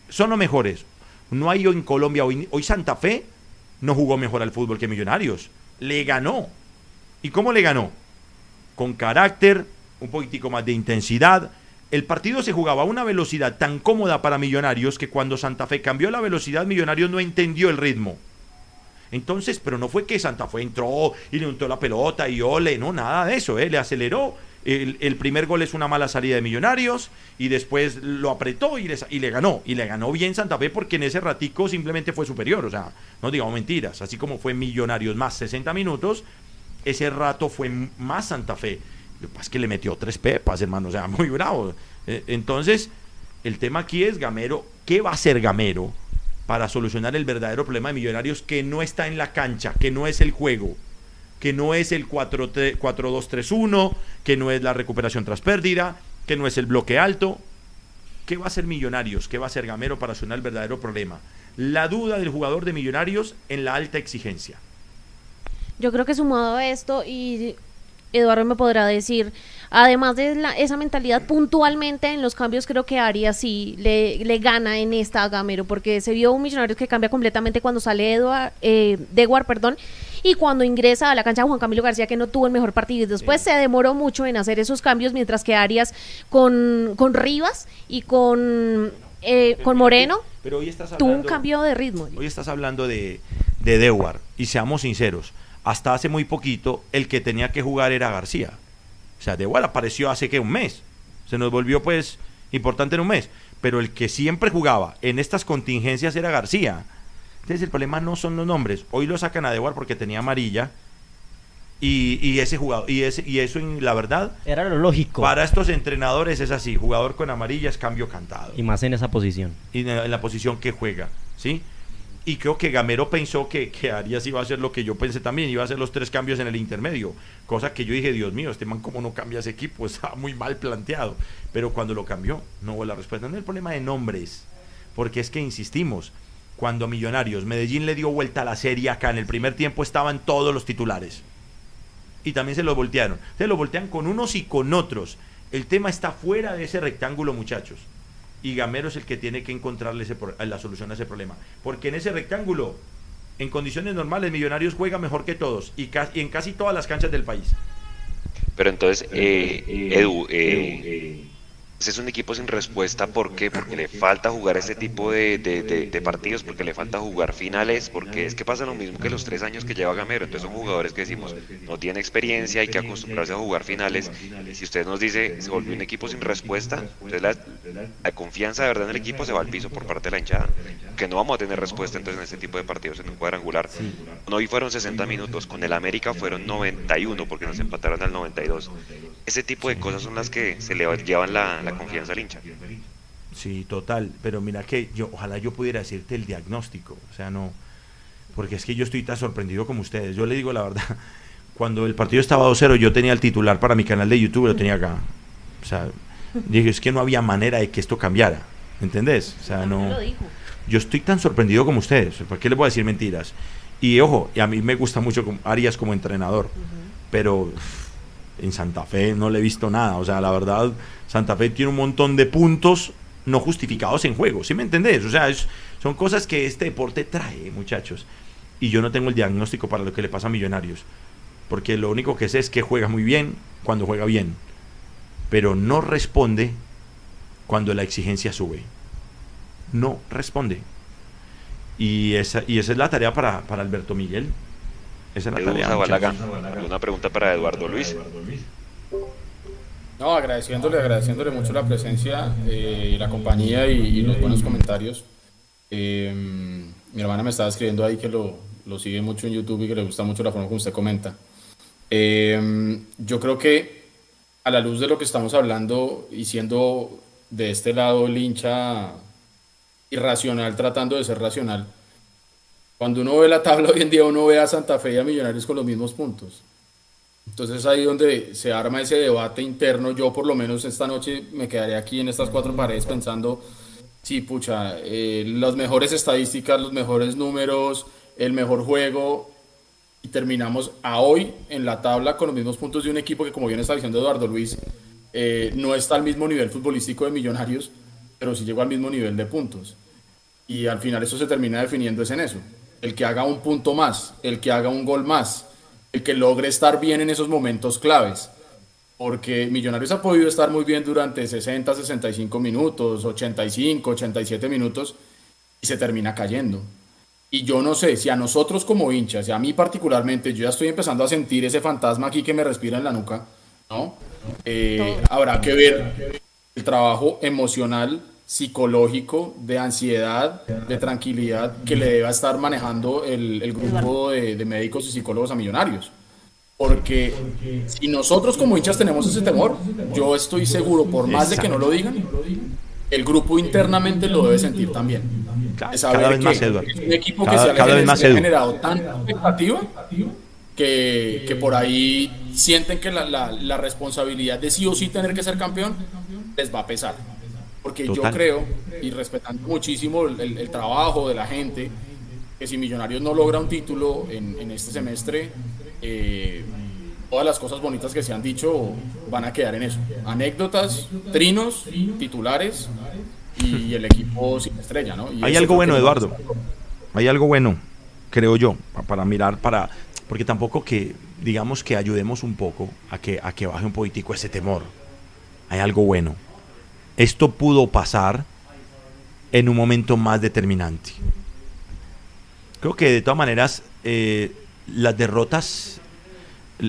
Speaker 16: son los mejores. No hay en Colombia, hoy, hoy Santa Fe no jugó mejor al fútbol que Millonarios, le ganó. ¿Y cómo le ganó? Con carácter, un poquitico más de intensidad. El partido se jugaba a una velocidad tan cómoda para Millonarios que cuando Santa Fe cambió la velocidad, Millonarios no entendió el ritmo. Entonces, pero no fue que Santa Fe entró y le untó la pelota y ole, no, nada de eso, ¿eh? le aceleró. El, primer gol es una mala salida de Millonarios y después lo apretó y le, y le, ganó. Y le ganó bien Santa Fe porque en ese ratico simplemente fue superior. O sea, no digamos mentiras. Así como fue Millonarios más 60 minutos, ese rato fue más Santa Fe. Lo es que le metió tres pepas, hermano, o sea, muy bravo. Eh, entonces, el tema aquí es Gamero, ¿qué va a hacer Gamero para solucionar el verdadero problema de Millonarios que no está en la cancha, que no es el juego, que no es el 4-2-3-1, que no es la recuperación tras pérdida, que no es el bloque alto? ¿Qué va a hacer Millonarios? ¿Qué va a hacer Gamero para solucionar el verdadero problema? la duda del jugador de Millonarios en la alta exigencia.
Speaker 15: Yo creo que sumado a esto, y Eduardo me podrá decir, además de la- esa mentalidad puntualmente en los cambios, creo que Arias sí le, le gana en esta a Gamero, porque se vio un millonario que cambia completamente cuando sale Eduard, eh, perdón, y cuando ingresa a la cancha Juan Camilo García, que no tuvo el mejor partido, y después se demoró mucho en hacer esos cambios, mientras que Arias con, con Rivas y con, eh, con Moreno
Speaker 16: Pero hoy estás
Speaker 15: tuvo un
Speaker 16: hablando-
Speaker 15: cambio de ritmo.
Speaker 16: Hoy estás hablando de, de Dewar, y seamos sinceros, hasta hace muy poquito el que tenía que jugar era García. O sea, Dewar apareció hace que un mes. Se nos volvió pues importante en un mes. Pero el que siempre jugaba en estas contingencias era García. Entonces el problema no son los nombres. Hoy lo sacan a Dewar porque tenía amarilla. Y, y ese jugador, y ese, y eso en la verdad.
Speaker 1: Era lo lógico.
Speaker 16: Para estos entrenadores es así, jugador con amarilla es cambio cantado
Speaker 1: Y más en esa posición.
Speaker 16: y en la posición que juega, ¿sí? Y creo que Gamero pensó que, que Arias iba a hacer lo que yo pensé también, iba a hacer los tres cambios en el intermedio, cosa que yo dije, Dios mío, este man cómo no cambia ese equipo, estaba muy mal planteado, pero cuando lo cambió, no hubo la respuesta, no es el problema de nombres, porque es que insistimos, cuando a Millonarios, Medellín le dio vuelta a la serie acá, en el primer tiempo estaban todos los titulares, y también se lo voltearon, se lo voltean con unos y con otros, el tema está fuera de ese rectángulo, muchachos y Gamero es el que tiene que encontrarle ese pro- la solución a ese problema. Porque en ese rectángulo, en condiciones normales, Millonarios juega mejor que todos y, ca- y en casi todas las canchas del país.
Speaker 3: Pero entonces, eh, Edu, eh, es un equipo sin respuesta. ¿Por qué? Porque le falta jugar este tipo de, de- de- de partidos, porque le falta jugar finales, porque es que pasa lo mismo que los tres años que lleva Gamero. Entonces son jugadores que decimos, no tiene experiencia, hay que acostumbrarse a jugar finales. Si usted nos dice, se volvió un equipo sin respuesta, entonces la, la confianza de verdad en el equipo se va al piso por parte de la hinchada. Que no vamos a tener respuesta entonces en este tipo de partidos en un cuadrangular. Hoy fueron 60 minutos, con el América fueron 91 porque nos empataron al 92. Ese tipo de cosas son las que se le llevan la, la confianza al hincha.
Speaker 16: Sí, total. Pero mira que yo, ojalá yo pudiera decirte el diagnóstico. O sea, no. Porque es que yo estoy tan sorprendido como ustedes. Yo le digo la verdad. Cuando el partido estaba 2-0, yo tenía el titular para mi canal de YouTube, lo tenía acá. O sea, dije, es que no había manera de que esto cambiara. ¿Entendés? O sea, no. Yo estoy tan sorprendido como ustedes. ¿Por qué les voy a decir mentiras? Y ojo, y a mí me gusta mucho como- Arias como entrenador. Pero en Santa Fe no le he visto nada. O sea, la verdad, Santa Fe tiene un montón de puntos no justificados en juego. ¿Sí me entendés? O sea, es- son cosas que este deporte trae, muchachos. Y yo no tengo el diagnóstico para lo que le pasa a Millonarios. Porque lo único que sé es que juega muy bien cuando juega bien. Pero no responde cuando la exigencia sube. No responde. Y esa, y esa es la tarea para, para Alberto Miguel. Esa es la tarea.
Speaker 3: Una pregunta para Eduardo Luis.
Speaker 2: No, agradeciéndole, agradeciéndole mucho la presencia, eh, la compañía y, y los buenos comentarios. Eh, mi hermana me estaba escribiendo ahí que lo, lo sigue mucho en YouTube y que le gusta mucho la forma como usted comenta. Eh, yo creo que a la luz de lo que estamos hablando y siendo de este lado el hincha irracional tratando de ser racional, cuando uno ve la tabla hoy en día uno ve a Santa Fe y a Millonarios con los mismos puntos. Entonces ahí donde se arma ese debate interno, yo por lo menos esta noche me quedaré aquí en estas cuatro paredes pensando, sí, pucha, eh, las mejores estadísticas, los mejores números, el mejor juego, y terminamos a hoy en la tabla con los mismos puntos de un equipo que, como bien está diciendo Eduardo Luis, eh, no está al mismo nivel futbolístico de Millonarios, pero sí llegó al mismo nivel de puntos. Y al final eso se termina definiendo es en eso. El que haga un punto más, el que haga un gol más, el que logre estar bien en esos momentos claves. Porque Millonarios ha podido estar muy bien durante 60, 65 minutos, 85, 87 minutos y se termina cayendo. Y yo no sé si a nosotros como hinchas, y a mí particularmente, yo ya estoy empezando a sentir ese fantasma aquí que me respira en la nuca, ¿no? Eh, habrá que ver el trabajo emocional, psicológico, de ansiedad, de tranquilidad que le deba estar manejando el, el grupo de, de médicos y psicólogos a millonarios. Porque si nosotros como hinchas tenemos ese temor, yo estoy seguro, por más de que no lo digan, el grupo internamente lo debe sentir también. De saber
Speaker 16: cada vez
Speaker 2: que
Speaker 16: más, Edward.
Speaker 2: es un equipo que
Speaker 16: Cada-
Speaker 2: se ha,
Speaker 16: cada vez
Speaker 2: gener-
Speaker 16: más,
Speaker 2: ha generado tanta expectativa que, que por ahí sienten que la, la- la responsabilidad de sí o sí tener que ser campeón les va a pesar. Porque yo creo, y respetando muchísimo el, trabajo de la gente, que si Millonarios no logra un título en, en este semestre, eh, todas las cosas bonitas que se han dicho van a quedar en eso. Anécdotas, trinos, titulares y el equipo sin estrella, ¿no? Y
Speaker 16: Hay algo bueno, Eduardo. Hay algo bueno, creo yo, pa- para mirar, para porque tampoco que digamos que ayudemos un poco a que a que baje un poquitico ese temor. Hay algo bueno. Esto pudo pasar en un momento más determinante. Creo que de todas maneras eh, las derrotas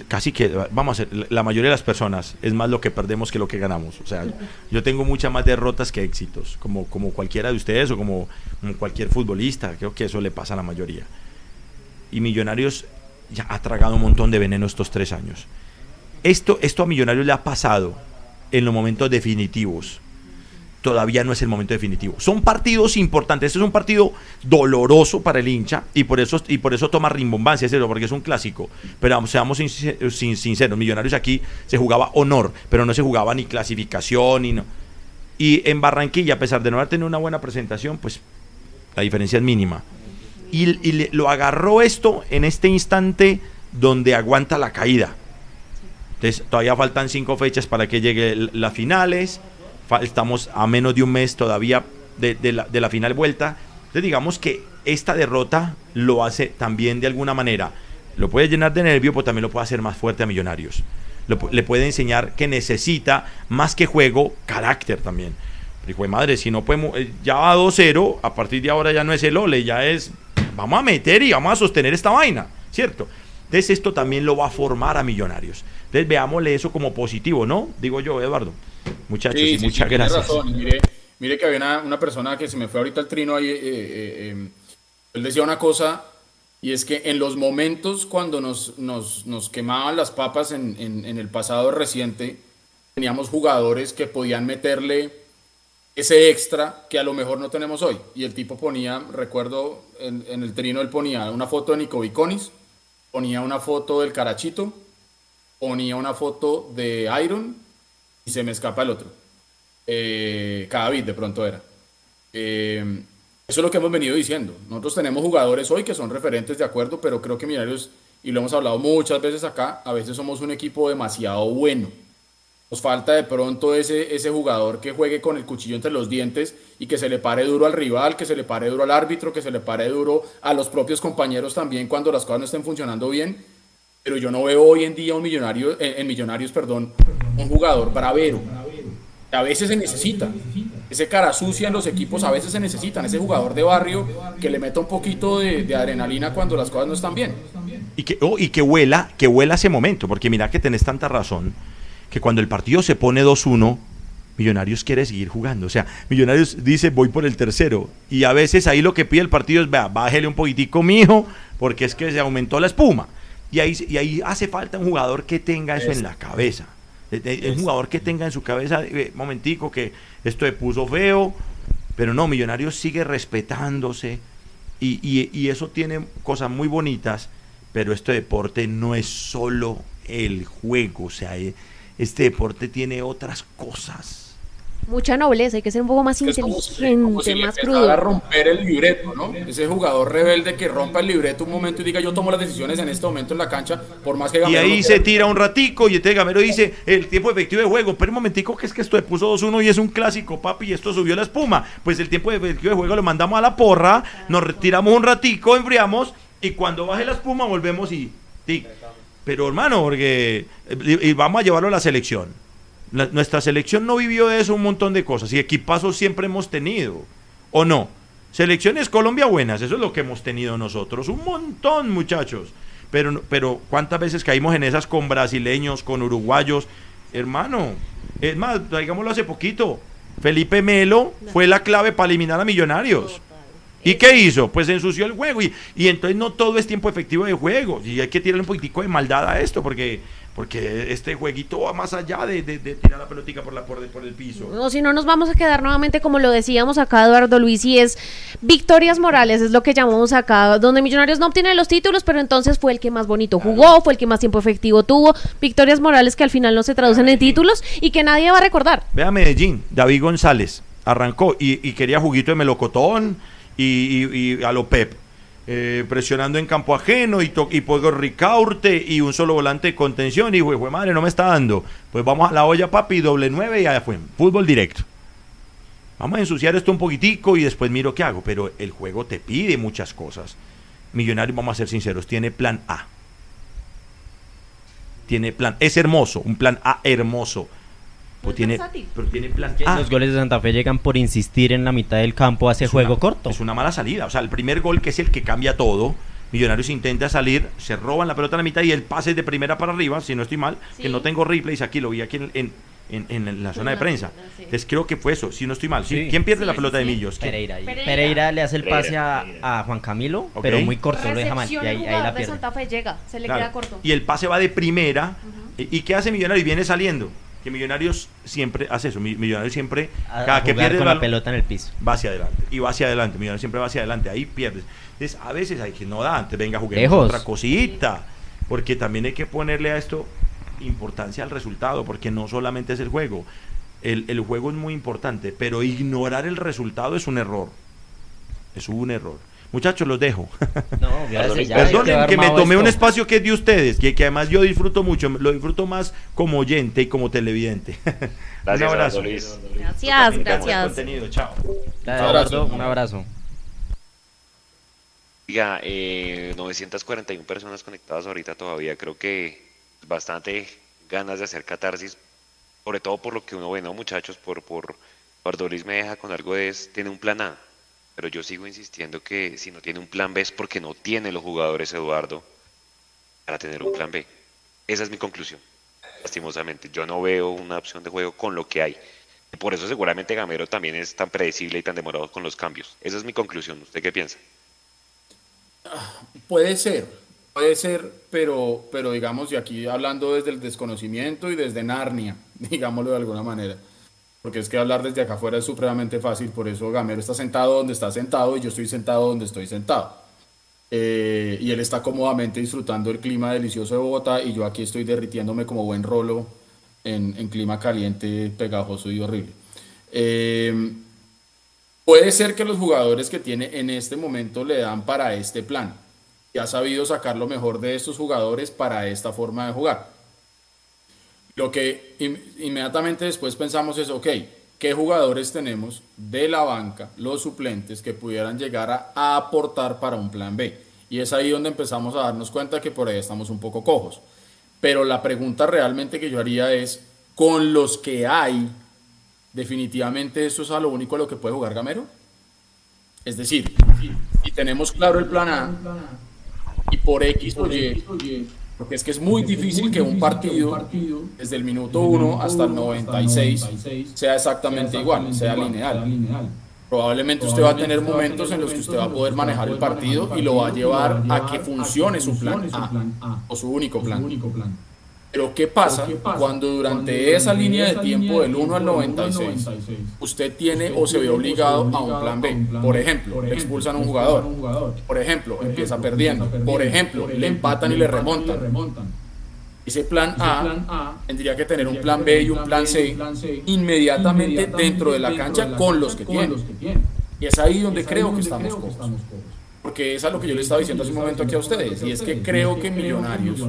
Speaker 16: casi que vamos a hacer la mayoría de las personas es más lo que perdemos que lo que ganamos. O sea yo tengo muchas más derrotas que éxitos como como cualquiera de ustedes o como, como cualquier futbolista. Creo que eso le pasa a la mayoría. Y Millonarios ya ha tragado un montón de veneno estos tres años. Esto esto a Millonarios le ha pasado en los momentos definitivos todavía no es el momento definitivo. Son partidos importantes. Este es un partido doloroso para el hincha y por eso, y por eso toma rimbombancia, es porque es un clásico. Pero seamos sincer- sin- sinceros, Millonarios aquí se jugaba honor, pero no se jugaba ni clasificación ni no. Y en Barranquilla, a pesar de no haber tenido una buena presentación, pues la diferencia es mínima. Y, y le- lo agarró esto en este instante donde aguanta la caída. Entonces, todavía faltan cinco fechas para que lleguen las finales. Estamos a menos de un mes todavía de, la, de la final vuelta. Entonces, digamos que esta derrota lo hace también de alguna manera. Lo puede llenar de nervio, pero también lo puede hacer más fuerte a Millonarios. Le puede enseñar que necesita, más que juego, carácter también. De madre, si no podemos, eh, ya va 2-0, a partir de ahora ya no es el ole, ya es, vamos a meter y vamos a sostener esta vaina, ¿cierto? Entonces esto también lo va a formar a Millonarios. Entonces veámosle eso como positivo, ¿no? Digo yo, Eduardo. Muchachos,
Speaker 2: Sí,
Speaker 16: y
Speaker 2: sí,
Speaker 16: muchas
Speaker 2: sí,
Speaker 16: gracias.
Speaker 2: razón. Mire, mire que había una, una persona que se me fue ahorita el trino ahí. eh, eh, eh, él decía una cosa, y es que en los momentos cuando nos, nos, nos quemaban las papas en, en- en el pasado reciente, teníamos jugadores que podían meterle ese extra que a lo mejor no tenemos hoy. Y el tipo ponía, recuerdo en, en el trino, él ponía una foto de Nico Viconis, ponía una foto del Carachito, ponía una foto de Iron y se me escapa el otro. Eh, Cadavid de pronto era. Eh, eso es lo que hemos venido diciendo. Nosotros tenemos jugadores hoy que son referentes de acuerdo, pero creo que Millonarios, y lo hemos hablado muchas veces acá, a veces somos un equipo demasiado bueno. Nos falta de pronto ese, ese jugador que juegue con el cuchillo entre los dientes y que se le pare duro al rival, que se le pare duro al árbitro, que se le pare duro a los propios compañeros también cuando las cosas no estén funcionando bien. Pero yo no veo hoy en día un millonario, en, en Millonarios, perdón, un jugador bravero. A veces se necesita. Ese cara sucia en los equipos a veces se necesitan. Ese jugador de barrio que le meta un poquito de, de adrenalina cuando las cosas no están bien.
Speaker 16: Y que, oh, y que huela, que huela ese momento, porque mira que tenés tanta razón, que cuando el partido se pone 2-1, Millonarios quiere seguir jugando. O sea, Millonarios dice voy por el tercero. Y a veces ahí lo que pide el partido es, vea, bájele un poquitico, mijo, porque es que se aumentó la espuma. Y ahí, y ahí hace falta un jugador que tenga eso en la cabeza. Eh, eh, Un jugador que tenga en su cabeza, eh, momentico, que esto se puso feo, pero no, Millonarios sigue respetándose y, y- y eso tiene cosas muy bonitas, pero este deporte no es solo el juego, o sea, este deporte tiene otras cosas.
Speaker 15: Mucha nobleza, hay que ser un poco más
Speaker 2: Es como si,
Speaker 15: inteligente,
Speaker 2: como si le
Speaker 15: más
Speaker 2: empezara a
Speaker 15: crudo.
Speaker 2: romper el libreto, ¿no? Ese jugador rebelde que rompa el libreto un momento y diga yo tomo las decisiones en este momento en la cancha, por más que
Speaker 16: Y
Speaker 2: Gamero
Speaker 16: ahí
Speaker 2: no
Speaker 16: se
Speaker 2: quiera".
Speaker 16: tira un ratico y este Gamero dice el tiempo efectivo de juego. Pero un momentico que es que esto se puso 2-1 y es un clásico, papi, y esto subió la espuma. Pues el tiempo efectivo de juego lo mandamos a la porra, nos retiramos un ratico, enfriamos y cuando baje la espuma volvemos y... tic. Pero hermano, porque... Y, y vamos a llevarlo a la selección. La- nuestra selección no vivió de eso un montón de cosas y equipazos siempre hemos tenido. ¿O no? Selecciones Colombia buenas, eso es lo que hemos tenido nosotros. Un montón, muchachos. Pero, pero ¿cuántas veces caímos en esas con brasileños, con uruguayos? Hermano, es más, digámoslo hace poquito. Felipe Melo fue la clave para eliminar a Millonarios. ¿Y qué hizo? Pues ensució el juego. Y, y entonces no todo es tiempo efectivo de juego. Y hay que tirarle un poquitico de maldad a esto, porque, porque este jueguito va más allá de, de- de tirar la pelotica por, la, por, por el piso.
Speaker 15: O si no, nos vamos a quedar nuevamente, como lo decíamos acá, Eduardo Luis, y es victorias morales, es lo que llamamos acá, donde Millonarios no obtiene los títulos, pero entonces fue el que más bonito jugó, fue el que más tiempo efectivo tuvo. Victorias morales que al final no se traducen en títulos y que nadie va a recordar.
Speaker 16: Ve a Medellín, David González. arrancó y, y quería juguito de melocotón y, y- y a lo Pep. Eh, presionando en campo ajeno y, y Puego Ricaurte y un solo volante de contención y fue, madre, no me está dando. Pues vamos a la olla, papi, doble nueve y ya fue. Fútbol directo. Vamos a ensuciar esto un poquitico y después miro qué hago. Pero el juego te pide muchas cosas. Millonarios, vamos a ser sinceros, tiene plan A. Tiene plan, es hermoso, un plan A hermoso. Pero tiene, pero tiene plan
Speaker 1: Que
Speaker 16: A.
Speaker 1: Los goles de Santa Fe llegan por insistir en la mitad del campo hace juego corto.
Speaker 16: Es una mala salida. O sea, el primer gol que es el que cambia todo. Millonarios intenta salir, se roban la pelota a la mitad y el pase es de primera para arriba, si no estoy mal, que no tengo replays aquí, lo vi aquí en, en- en- en la zona de prensa. Entonces creo que fue eso, si no estoy mal. ¿sí?
Speaker 1: Sí.
Speaker 16: ¿Quién pierde
Speaker 1: Sí,
Speaker 16: la
Speaker 1: sí,
Speaker 16: pelota de. Millos?
Speaker 1: Pereira. Pereira. le hace el pase a, a Juan Camilo, pero muy corto, lo deja mal. Y ahí,
Speaker 15: el
Speaker 1: ahí la
Speaker 15: de
Speaker 1: pierde.
Speaker 15: Santa Fe llega, se le
Speaker 16: Claro.
Speaker 15: queda corto.
Speaker 16: Y el pase va de primera. ¿Y y qué hace Millonarios? Viene saliendo. Que Millonarios siempre hace eso. Mi- Millonarios siempre,
Speaker 1: A-
Speaker 16: cada
Speaker 1: a
Speaker 16: que pierde
Speaker 1: con la pelota en el piso.
Speaker 16: va hacia adelante. Y va hacia adelante. Millonarios siempre va hacia adelante. Ahí pierdes. Entonces, a veces hay que no da. Antes venga, juguemos
Speaker 1: Lejos.
Speaker 16: otra cosita. Porque también hay que ponerle a esto importancia al resultado. Porque no solamente es el juego. El, el juego es muy importante. Pero ignorar el resultado es un error. Es un error. Muchachos, los dejo.
Speaker 1: No, gracias, ya
Speaker 16: Perdonen que me tomé un espacio que es de ustedes, que, que además yo disfruto mucho, lo disfruto más como oyente y como televidente. un abrazo.
Speaker 15: Gracias, gracias.
Speaker 16: Contenido, chao.
Speaker 1: Dale, Eduardo, un abrazo.
Speaker 3: Diga, eh, 941 personas conectadas ahorita todavía. Creo que bastante ganas de hacer catarsis, sobre todo por lo que uno ve, ¿no, muchachos? Por, por, Eduardo Luis me deja con algo de es, tiene un plan A. Pero yo sigo insistiendo que si no tiene un plan B es porque no tiene los jugadores, Eduardo, para tener un plan B. Esa es mi conclusión. Lastimosamente, yo no veo una opción de juego con lo que hay. Por eso seguramente Gamero también es tan predecible y tan demorado con los cambios. Esa es mi conclusión. ¿Usted qué piensa?
Speaker 2: Puede ser, puede ser, pero, pero digamos, y aquí hablando desde el desconocimiento y desde Narnia, digámoslo de alguna manera. Porque es que hablar desde acá afuera es supremamente fácil, por eso Gamero está sentado donde está sentado y yo estoy sentado donde estoy sentado. Eh, y él está cómodamente disfrutando el clima delicioso de Bogotá y yo aquí estoy derritiéndome como buen rolo en, clima caliente, pegajoso y horrible. Eh, Puede ser que los jugadores que tiene en este momento le dan para este plan y ha sabido sacar lo mejor de estos jugadores para esta forma de jugar. Lo que in- inmediatamente después pensamos es, ok, ¿qué jugadores tenemos de la banca, los suplentes, que pudieran llegar a, a aportar para un plan B? Y es ahí donde empezamos a darnos cuenta que por ahí estamos un poco cojos. Pero la pregunta realmente que yo haría es, con los que hay, definitivamente eso es a lo único a lo que puede jugar Gamero. Es decir, si tenemos claro el plan A y por X o Y, porque es que es muy difícil que un partido desde el minuto 1 hasta el 96 sea exactamente igual, sea lineal. Probablemente usted va a tener momentos en los que usted va a poder manejar el partido y lo va a llevar a que funcione su plan A o su único plan. Pero ¿qué pasa cuando durante esa línea de tiempo del 1 al 96 usted tiene o se ve obligado a un plan B? Por ejemplo, le expulsan a un jugador. Por ejemplo, empieza perdiendo. Por ejemplo, le empatan y le remontan. Ese plan A tendría que tener un plan B y un plan C inmediatamente dentro de la cancha con los que tiene. Y es ahí donde creo que estamos cojos. Porque es a lo que yo le estaba diciendo hace un momento aquí a ustedes. Y es que creo que Millonarios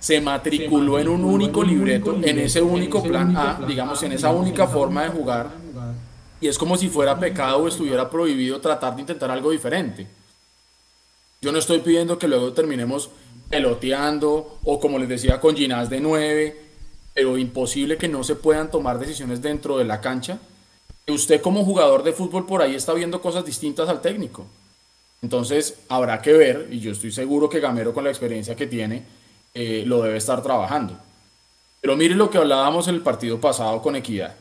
Speaker 2: se matriculó en un único libreto, en ese único plan A, digamos, en esa única forma de jugar. Y es como si fuera pecado o estuviera prohibido tratar de intentar algo diferente. Yo no estoy pidiendo que luego terminemos peloteando o como les decía con Ginás de 9, pero imposible que no se puedan tomar decisiones dentro de la cancha. Usted como jugador de fútbol por ahí está viendo cosas distintas al técnico. Entonces habrá que ver, y yo estoy seguro que Gamero con la experiencia que tiene, eh, lo debe estar trabajando. Pero mire lo que hablábamos en el partido pasado con Equidad.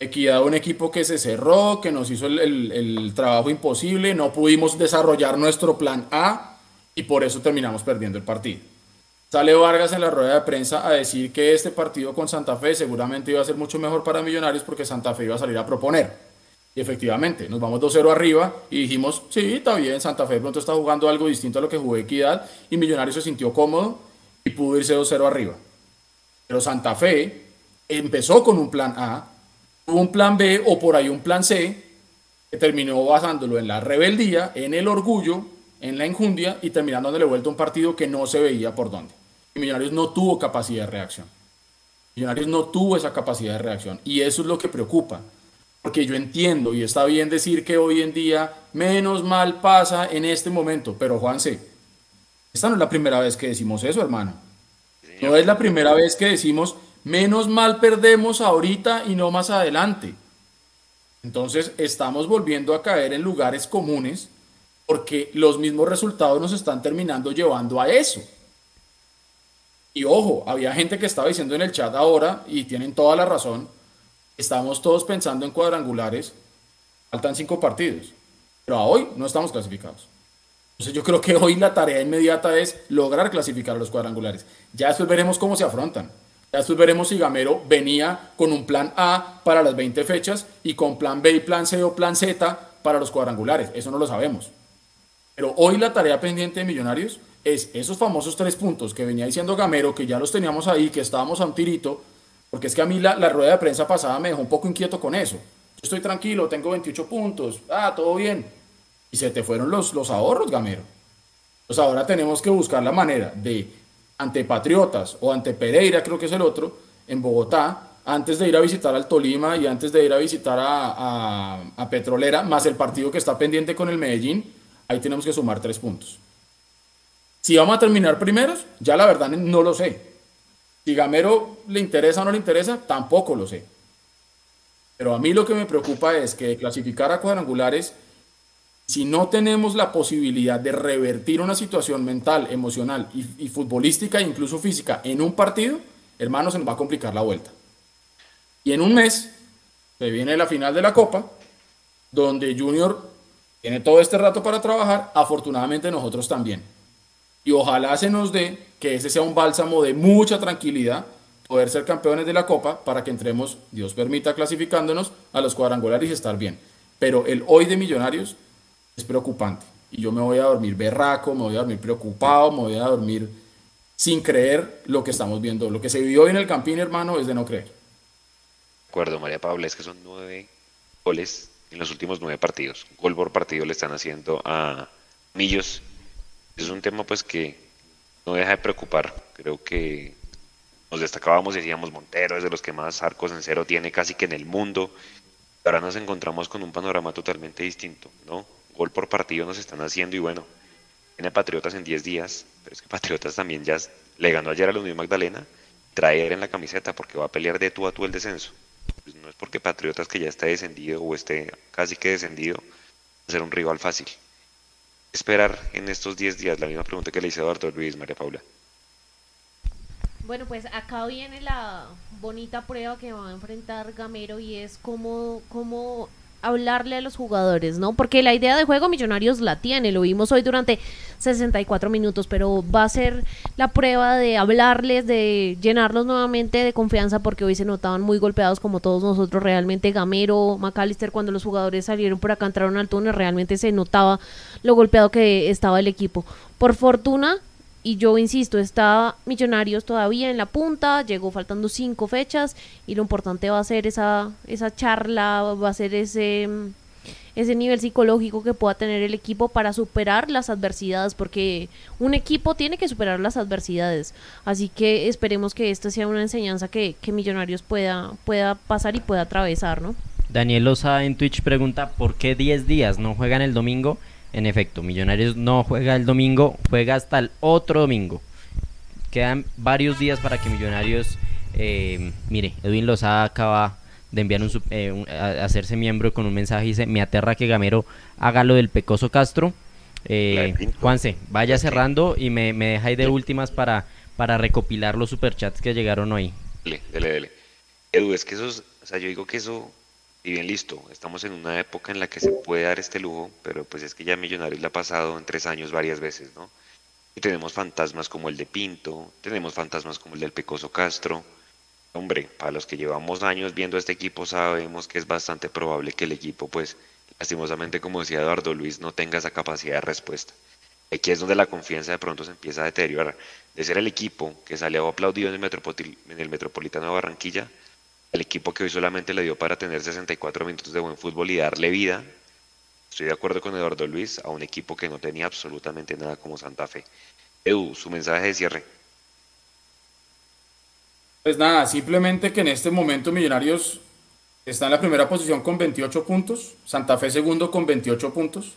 Speaker 2: Equidad, un equipo que se cerró, que nos hizo el, el- trabajo imposible, no pudimos desarrollar nuestro plan A y por eso terminamos perdiendo el partido. Sale Vargas en la rueda de prensa a decir que este partido con Santa Fe seguramente iba a ser mucho mejor para Millonarios porque Santa Fe iba a salir a proponer. Y efectivamente, nos vamos 2-0 arriba y dijimos, sí, está bien, Santa Fe pronto está jugando algo distinto a lo que jugó Equidad y Millonarios se sintió cómodo y pudo irse 2-0 arriba. Pero Santa Fe empezó con un plan A, un plan B o por ahí un plan C que terminó basándolo en la rebeldía, en el orgullo, en la injundia y terminando dándole vuelta a un partido que no se veía por dónde. Y Millonarios no tuvo capacidad de reacción. Millonarios no tuvo esa capacidad de reacción y eso es lo que preocupa. Porque yo entiendo y está bien decir que hoy en día menos mal pasa en este momento, pero Juanse, esta no es la primera vez que decimos eso, hermano. No es la primera vez que decimos menos mal perdemos ahorita y no más adelante. Entonces estamos volviendo a caer en lugares comunes porque los mismos resultados nos están terminando llevando a eso. Y ojo, había gente que estaba diciendo en el chat ahora, y tienen toda la razón, estamos todos pensando en cuadrangulares, faltan cinco partidos, pero a hoy no estamos clasificados. Entonces yo creo que hoy la tarea inmediata es lograr clasificar a los cuadrangulares. Ya después veremos cómo se afrontan. Ya después veremos si Gamero venía con un plan A para las 20 fechas y con plan B y plan C o plan Z para los cuadrangulares. Eso no lo sabemos. Pero hoy la tarea pendiente de Millonarios es esos famosos tres puntos que venía diciendo Gamero, que ya los teníamos ahí, que estábamos a un tirito, porque es que a mí la, la rueda de prensa pasada me dejó un poco inquieto con eso. Yo estoy tranquilo, tengo 28 puntos, ah, todo bien. Y se te fueron los, los ahorros, Gamero. Pues ahora tenemos que buscar la manera de ante Patriotas o ante Pereira, creo que es el otro, en Bogotá, antes de ir a visitar al Tolima y antes de ir a visitar a, Petrolera, más el partido que está pendiente con el Medellín, ahí tenemos que sumar tres puntos. Si vamos a terminar primeros, ya la verdad no lo sé. Si Gamero le interesa o no le interesa, tampoco lo sé. Pero a mí lo que me preocupa es que clasificar a cuadrangulares si no tenemos la posibilidad de revertir una situación mental, emocional y, futbolística, incluso física, en un partido, hermano, se nos va a complicar la vuelta. Y en un mes se viene la final de la Copa, donde Junior tiene todo este rato para trabajar, afortunadamente nosotros también. Y ojalá se nos dé que ese sea un bálsamo de mucha tranquilidad, poder ser campeones de la Copa para que entremos, Dios permita, clasificándonos a los cuadrangulares y estar bien. Pero el hoy de Millonarios es preocupante. Y yo me voy a dormir berraco, me voy a dormir preocupado, me voy a dormir sin creer lo que estamos viendo. Lo que se vivió hoy en el Campín, hermano, es de no creer. De
Speaker 3: acuerdo, María Paula, es que son nueve goles en los últimos nueve partidos. Gol por partido le están haciendo a Millos. Es un tema pues que no deja de preocupar. Creo que nos destacábamos, decíamos, Montero es de los que más arcos en cero tiene casi que en el mundo. Ahora nos encontramos con un panorama totalmente distinto, ¿no? Gol por partido nos están haciendo y bueno, tiene Patriotas en 10 días, pero es que Patriotas también ya le ganó ayer a la Unión Magdalena, traer en la camiseta porque va a pelear de tú a tú el descenso. Pues no es porque Patriotas que ya está descendido o esté casi que descendido, va a ser un rival fácil. Esperar en estos 10 días, la misma pregunta que le hice a Eduardo Luis, María Paula.
Speaker 15: Bueno, pues acá viene la bonita prueba que va a enfrentar Gamero y es cómo, cómo hablarle a los jugadores, ¿no? Porque la idea de juego Millonarios la tiene, lo vimos hoy durante 64 minutos, pero va a ser la prueba de hablarles, de llenarlos nuevamente de confianza, porque hoy se notaban muy golpeados como todos nosotros, realmente Gamero, McAllister, cuando los jugadores salieron por acá, entraron al túnel, realmente se notaba lo golpeado que estaba el equipo. Por fortuna, y yo insisto, está Millonarios todavía en la punta, llegó faltando cinco fechas y lo importante va a ser esa, esa charla, va a ser ese, ese nivel psicológico que pueda tener el equipo para superar las adversidades, porque un equipo tiene que superar las adversidades. Así que esperemos que esta sea una enseñanza que, que Millonarios pueda, pueda pasar y pueda atravesar, ¿no?
Speaker 1: Daniel Loza en Twitch pregunta, ¿por qué 10 días no juegan el domingo? En efecto, Millonarios no juega el domingo, juega hasta el otro domingo. Quedan varios días para que Millonarios, eh, mire, Edwin Lozada acaba de enviar un, eh, hacerse miembro con un mensaje y dice, me aterra que Gamero haga lo del Pecoso Castro. Eh, Juanse, vaya cerrando y me, me deja ahí de últimas para, para recopilar los superchats que llegaron hoy.
Speaker 3: Dele, dele, dele. Edu, es que eso, o sea, yo digo que eso y bien listo, estamos en una época en la que se puede dar este lujo, pero pues es que ya Millonarios le ha pasado en tres años varias veces, ¿no? Y tenemos fantasmas como el de Pinto, tenemos fantasmas como el del Pecoso Castro. Hombre, para los que llevamos años viendo este equipo sabemos que es bastante probable que el equipo, pues, lastimosamente, como decía Eduardo Luis, no tenga esa capacidad de respuesta. Aquí es donde la confianza de pronto se empieza a deteriorar. De ser el equipo que salió aplaudido en el Metropolitano de Barranquilla, el equipo que hoy solamente le dio para tener 64 minutos de buen fútbol y darle vida. Estoy de acuerdo con Eduardo Luis, a un equipo que no tenía absolutamente nada como Santa Fe. Edu, su mensaje de cierre.
Speaker 2: Pues nada, simplemente que en este momento Millonarios está en la primera posición con 28 puntos, Santa Fe segundo con 28 puntos.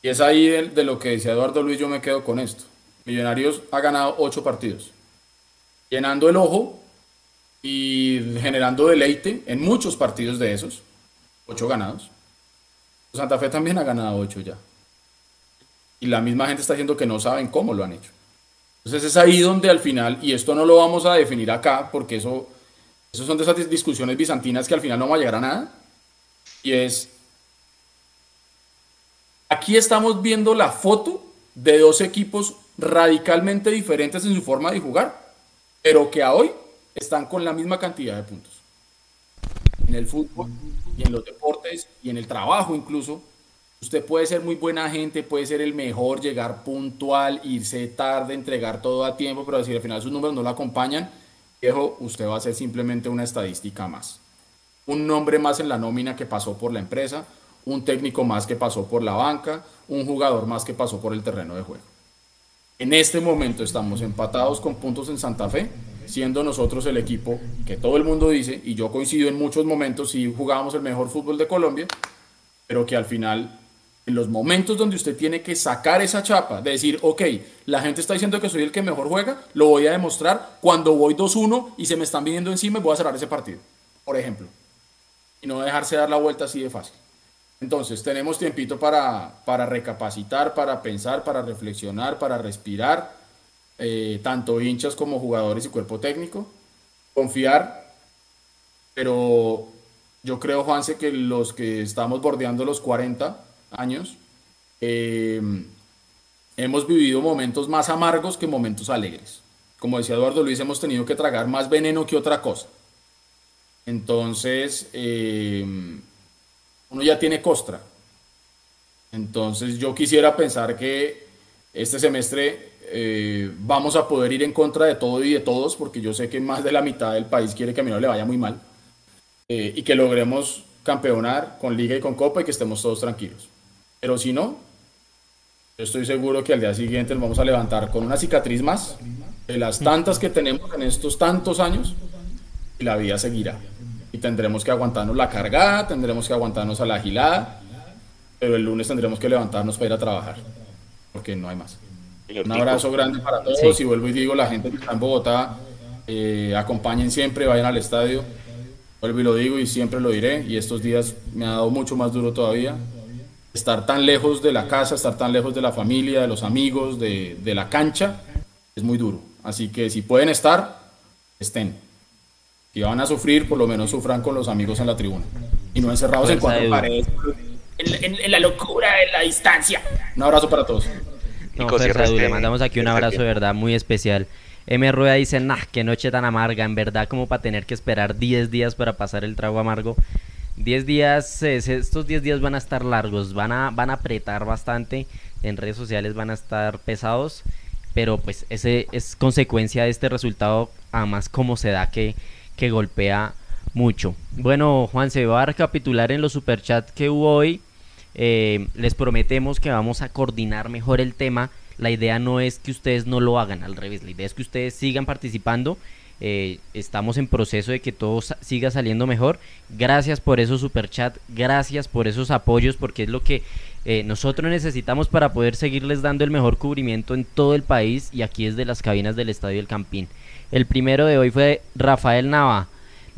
Speaker 2: Y es ahí de, de lo que decía Eduardo Luis, yo me quedo con esto. Millonarios ha ganado 8 partidos, llenando el ojo y generando deleite en muchos partidos de esos, 8 ganados. Santa Fe también ha ganado 8 ya. Y la misma gente está diciendo que no saben cómo lo han hecho. Entonces es ahí donde al final, y esto no lo vamos a definir acá, porque eso, eso son de esas discusiones bizantinas que al final no va a llegar a nada, y es, aquí estamos viendo la foto de dos equipos radicalmente diferentes en su forma de jugar, pero que a hoy están con la misma cantidad de puntos. En el fútbol y en los deportes y en el trabajo incluso, usted puede ser muy buena gente, puede ser el mejor, llegar puntual, irse tarde, entregar todo a tiempo, pero si al final sus números no lo acompañan, viejo, usted va a ser simplemente una estadística más. Un nombre más en la nómina que pasó por la empresa, un técnico más que pasó por la banca, un jugador más que pasó por el terreno de juego. En este momento estamos empatados con puntos en Santa Fe, siendo nosotros el equipo que todo el mundo dice, y yo coincido en muchos momentos, si jugábamos el mejor fútbol de Colombia, pero que al final, en los momentos donde usted tiene que sacar esa chapa, de decir, ok, la gente está diciendo que soy el que mejor juega, lo voy a demostrar cuando voy 2-1 y se me están viniendo encima y voy a cerrar ese partido, por ejemplo. Y no dejarse dar la vuelta así de fácil. Entonces, tenemos tiempito para, para recapacitar, para pensar, para reflexionar, para respirar, eh, tanto hinchas como jugadores y cuerpo técnico. Confiar, pero yo creo, Juanse, que los que estamos bordeando los 40 años, eh, hemos vivido momentos más amargos que momentos alegres. Como decía Eduardo Luis, hemos tenido que tragar más veneno que otra cosa. Entonces, eh, uno ya tiene costra. Entonces yo quisiera pensar que este semestre eh, vamos a poder ir en contra de todo y de todos, porque yo sé que más de la mitad del país quiere que a mí no le vaya muy mal, eh, y que logremos campeonar con liga y con copa y que estemos todos tranquilos. Pero si no, estoy seguro que al día siguiente nos vamos a levantar con una cicatriz más de las tantas que tenemos en estos tantos años y la vida seguirá y tendremos que aguantarnos la cargada, tendremos que aguantarnos a la agilada, pero el lunes tendremos que levantarnos para ir a trabajar, porque no hay más. Un abrazo grande para todos y vuelvo y digo, la gente que está en Bogotá, eh, acompañen siempre, vayan al estadio, vuelvo y lo digo y siempre lo diré, y estos días me ha dado mucho más duro todavía. Estar tan lejos de la casa, estar tan lejos de la familia, de los amigos, de, de la cancha, es muy duro. Así que si pueden estar, estén si van a sufrir, por lo menos sufran con los amigos en la tribuna. Y no encerrados en cuatro paredes, en, la locura, en la distancia. Un abrazo para todos.
Speaker 1: No, le mandamos aquí un abrazo de verdad muy especial. M. Rueda dice, nah, qué noche tan amarga, en verdad como para tener que esperar 10 días para pasar el trago amargo. 10 días, estos 10 días van a estar largos, van a, van a apretar bastante, en redes sociales van a estar pesados, pero pues ese es consecuencia de este resultado, además como se da que que golpea mucho. Bueno, Juan, se va a recapitular en los superchats que hubo hoy. Eh, les prometemos que vamos a coordinar mejor el tema. La idea no es que ustedes no lo hagan, al revés, la idea es que ustedes sigan participando. Eh, estamos en proceso de que todo siga saliendo mejor. Gracias por esos superchat, gracias por esos apoyos, porque es lo que eh, nosotros necesitamos para poder seguirles dando el mejor cubrimiento en todo el país y aquí desde las cabinas del Estadio El Campín. El primero de hoy fue Rafael Nava.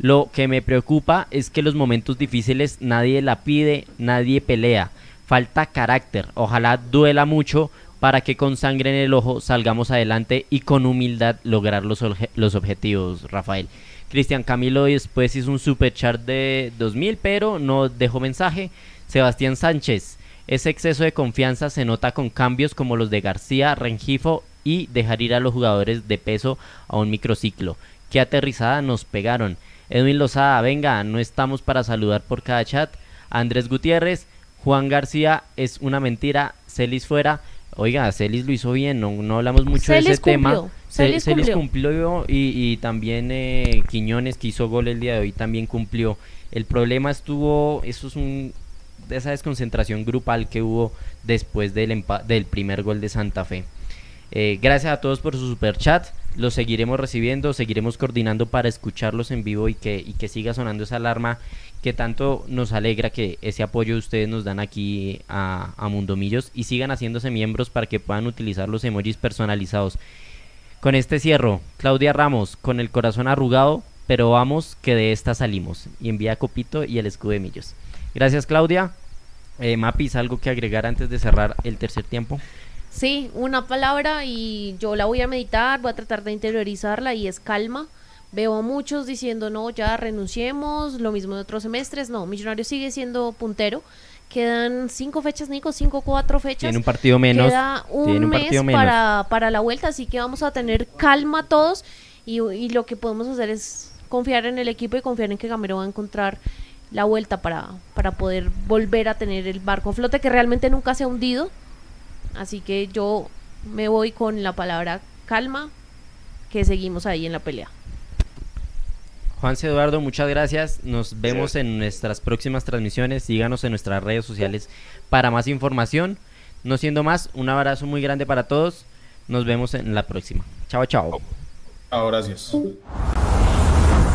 Speaker 1: Lo que me preocupa es que los momentos difíciles nadie la pide, nadie pelea. Falta carácter. Ojalá duela mucho para que con sangre en el ojo salgamos adelante y con humildad lograr los, los objetivos, Rafael. Cristian Camilo después hizo un super chart de 2000, pero no dejó mensaje. Sebastián Sánchez, ese exceso de confianza se nota con cambios como los de García, Rengifo y dejar ir a los jugadores de peso a un microciclo. Qué aterrizada nos pegaron. Edwin Lozada, venga, no estamos para saludar por cada chat. Andrés Gutiérrez, Juan García es una mentira, Celis fuera, Oiga, Celis lo hizo bien, no, no hablamos mucho de ese tema. Celis, cumplió, y, también eh, Quiñones, que hizo gol el día de hoy, también cumplió. El problema estuvo, eso es un de esa desconcentración grupal que hubo después del, del primer gol de Santa Fe. Eh, gracias a todos por su super chat. Los seguiremos recibiendo, seguiremos coordinando para escucharlos en vivo y que, y que siga sonando esa alarma que tanto nos alegra que ese apoyo ustedes nos dan aquí a, a Mundomillos y sigan haciéndose miembros para que puedan utilizar los emojis personalizados. Con este cierro, Claudia Ramos, con el corazón arrugado, pero vamos que de esta salimos. Y envía Copito y el escudo de Millos. Gracias Claudia. Eh, Mapis, ¿algo que agregar antes de cerrar el tercer tiempo?
Speaker 15: Sí, una palabra y yo la voy a meditar, voy a tratar de interiorizarla y es calma. Veo a muchos diciendo, no, ya renunciemos, lo mismo de otros semestres. No, Millonario sigue siendo puntero. Quedan cinco fechas, Nico, cinco, cuatro fechas.
Speaker 1: Tiene un partido menos.
Speaker 15: Queda un, mes Para, para la vuelta, así que vamos a tener calma todos y, y lo que podemos hacer es confiar en el equipo y confiar en que Gamero va a encontrar la vuelta para, para poder volver a tener el barco flote que realmente nunca se ha hundido. Así que yo me voy con la palabra calma, que seguimos ahí en la pelea.
Speaker 1: Juan Eduardo, muchas gracias. Nos vemos en nuestras próximas transmisiones. Síganos en nuestras redes sociales para más información. No siendo más, un abrazo muy grande para todos. Nos vemos en la próxima. Chao, chao.
Speaker 2: Chao, gracias.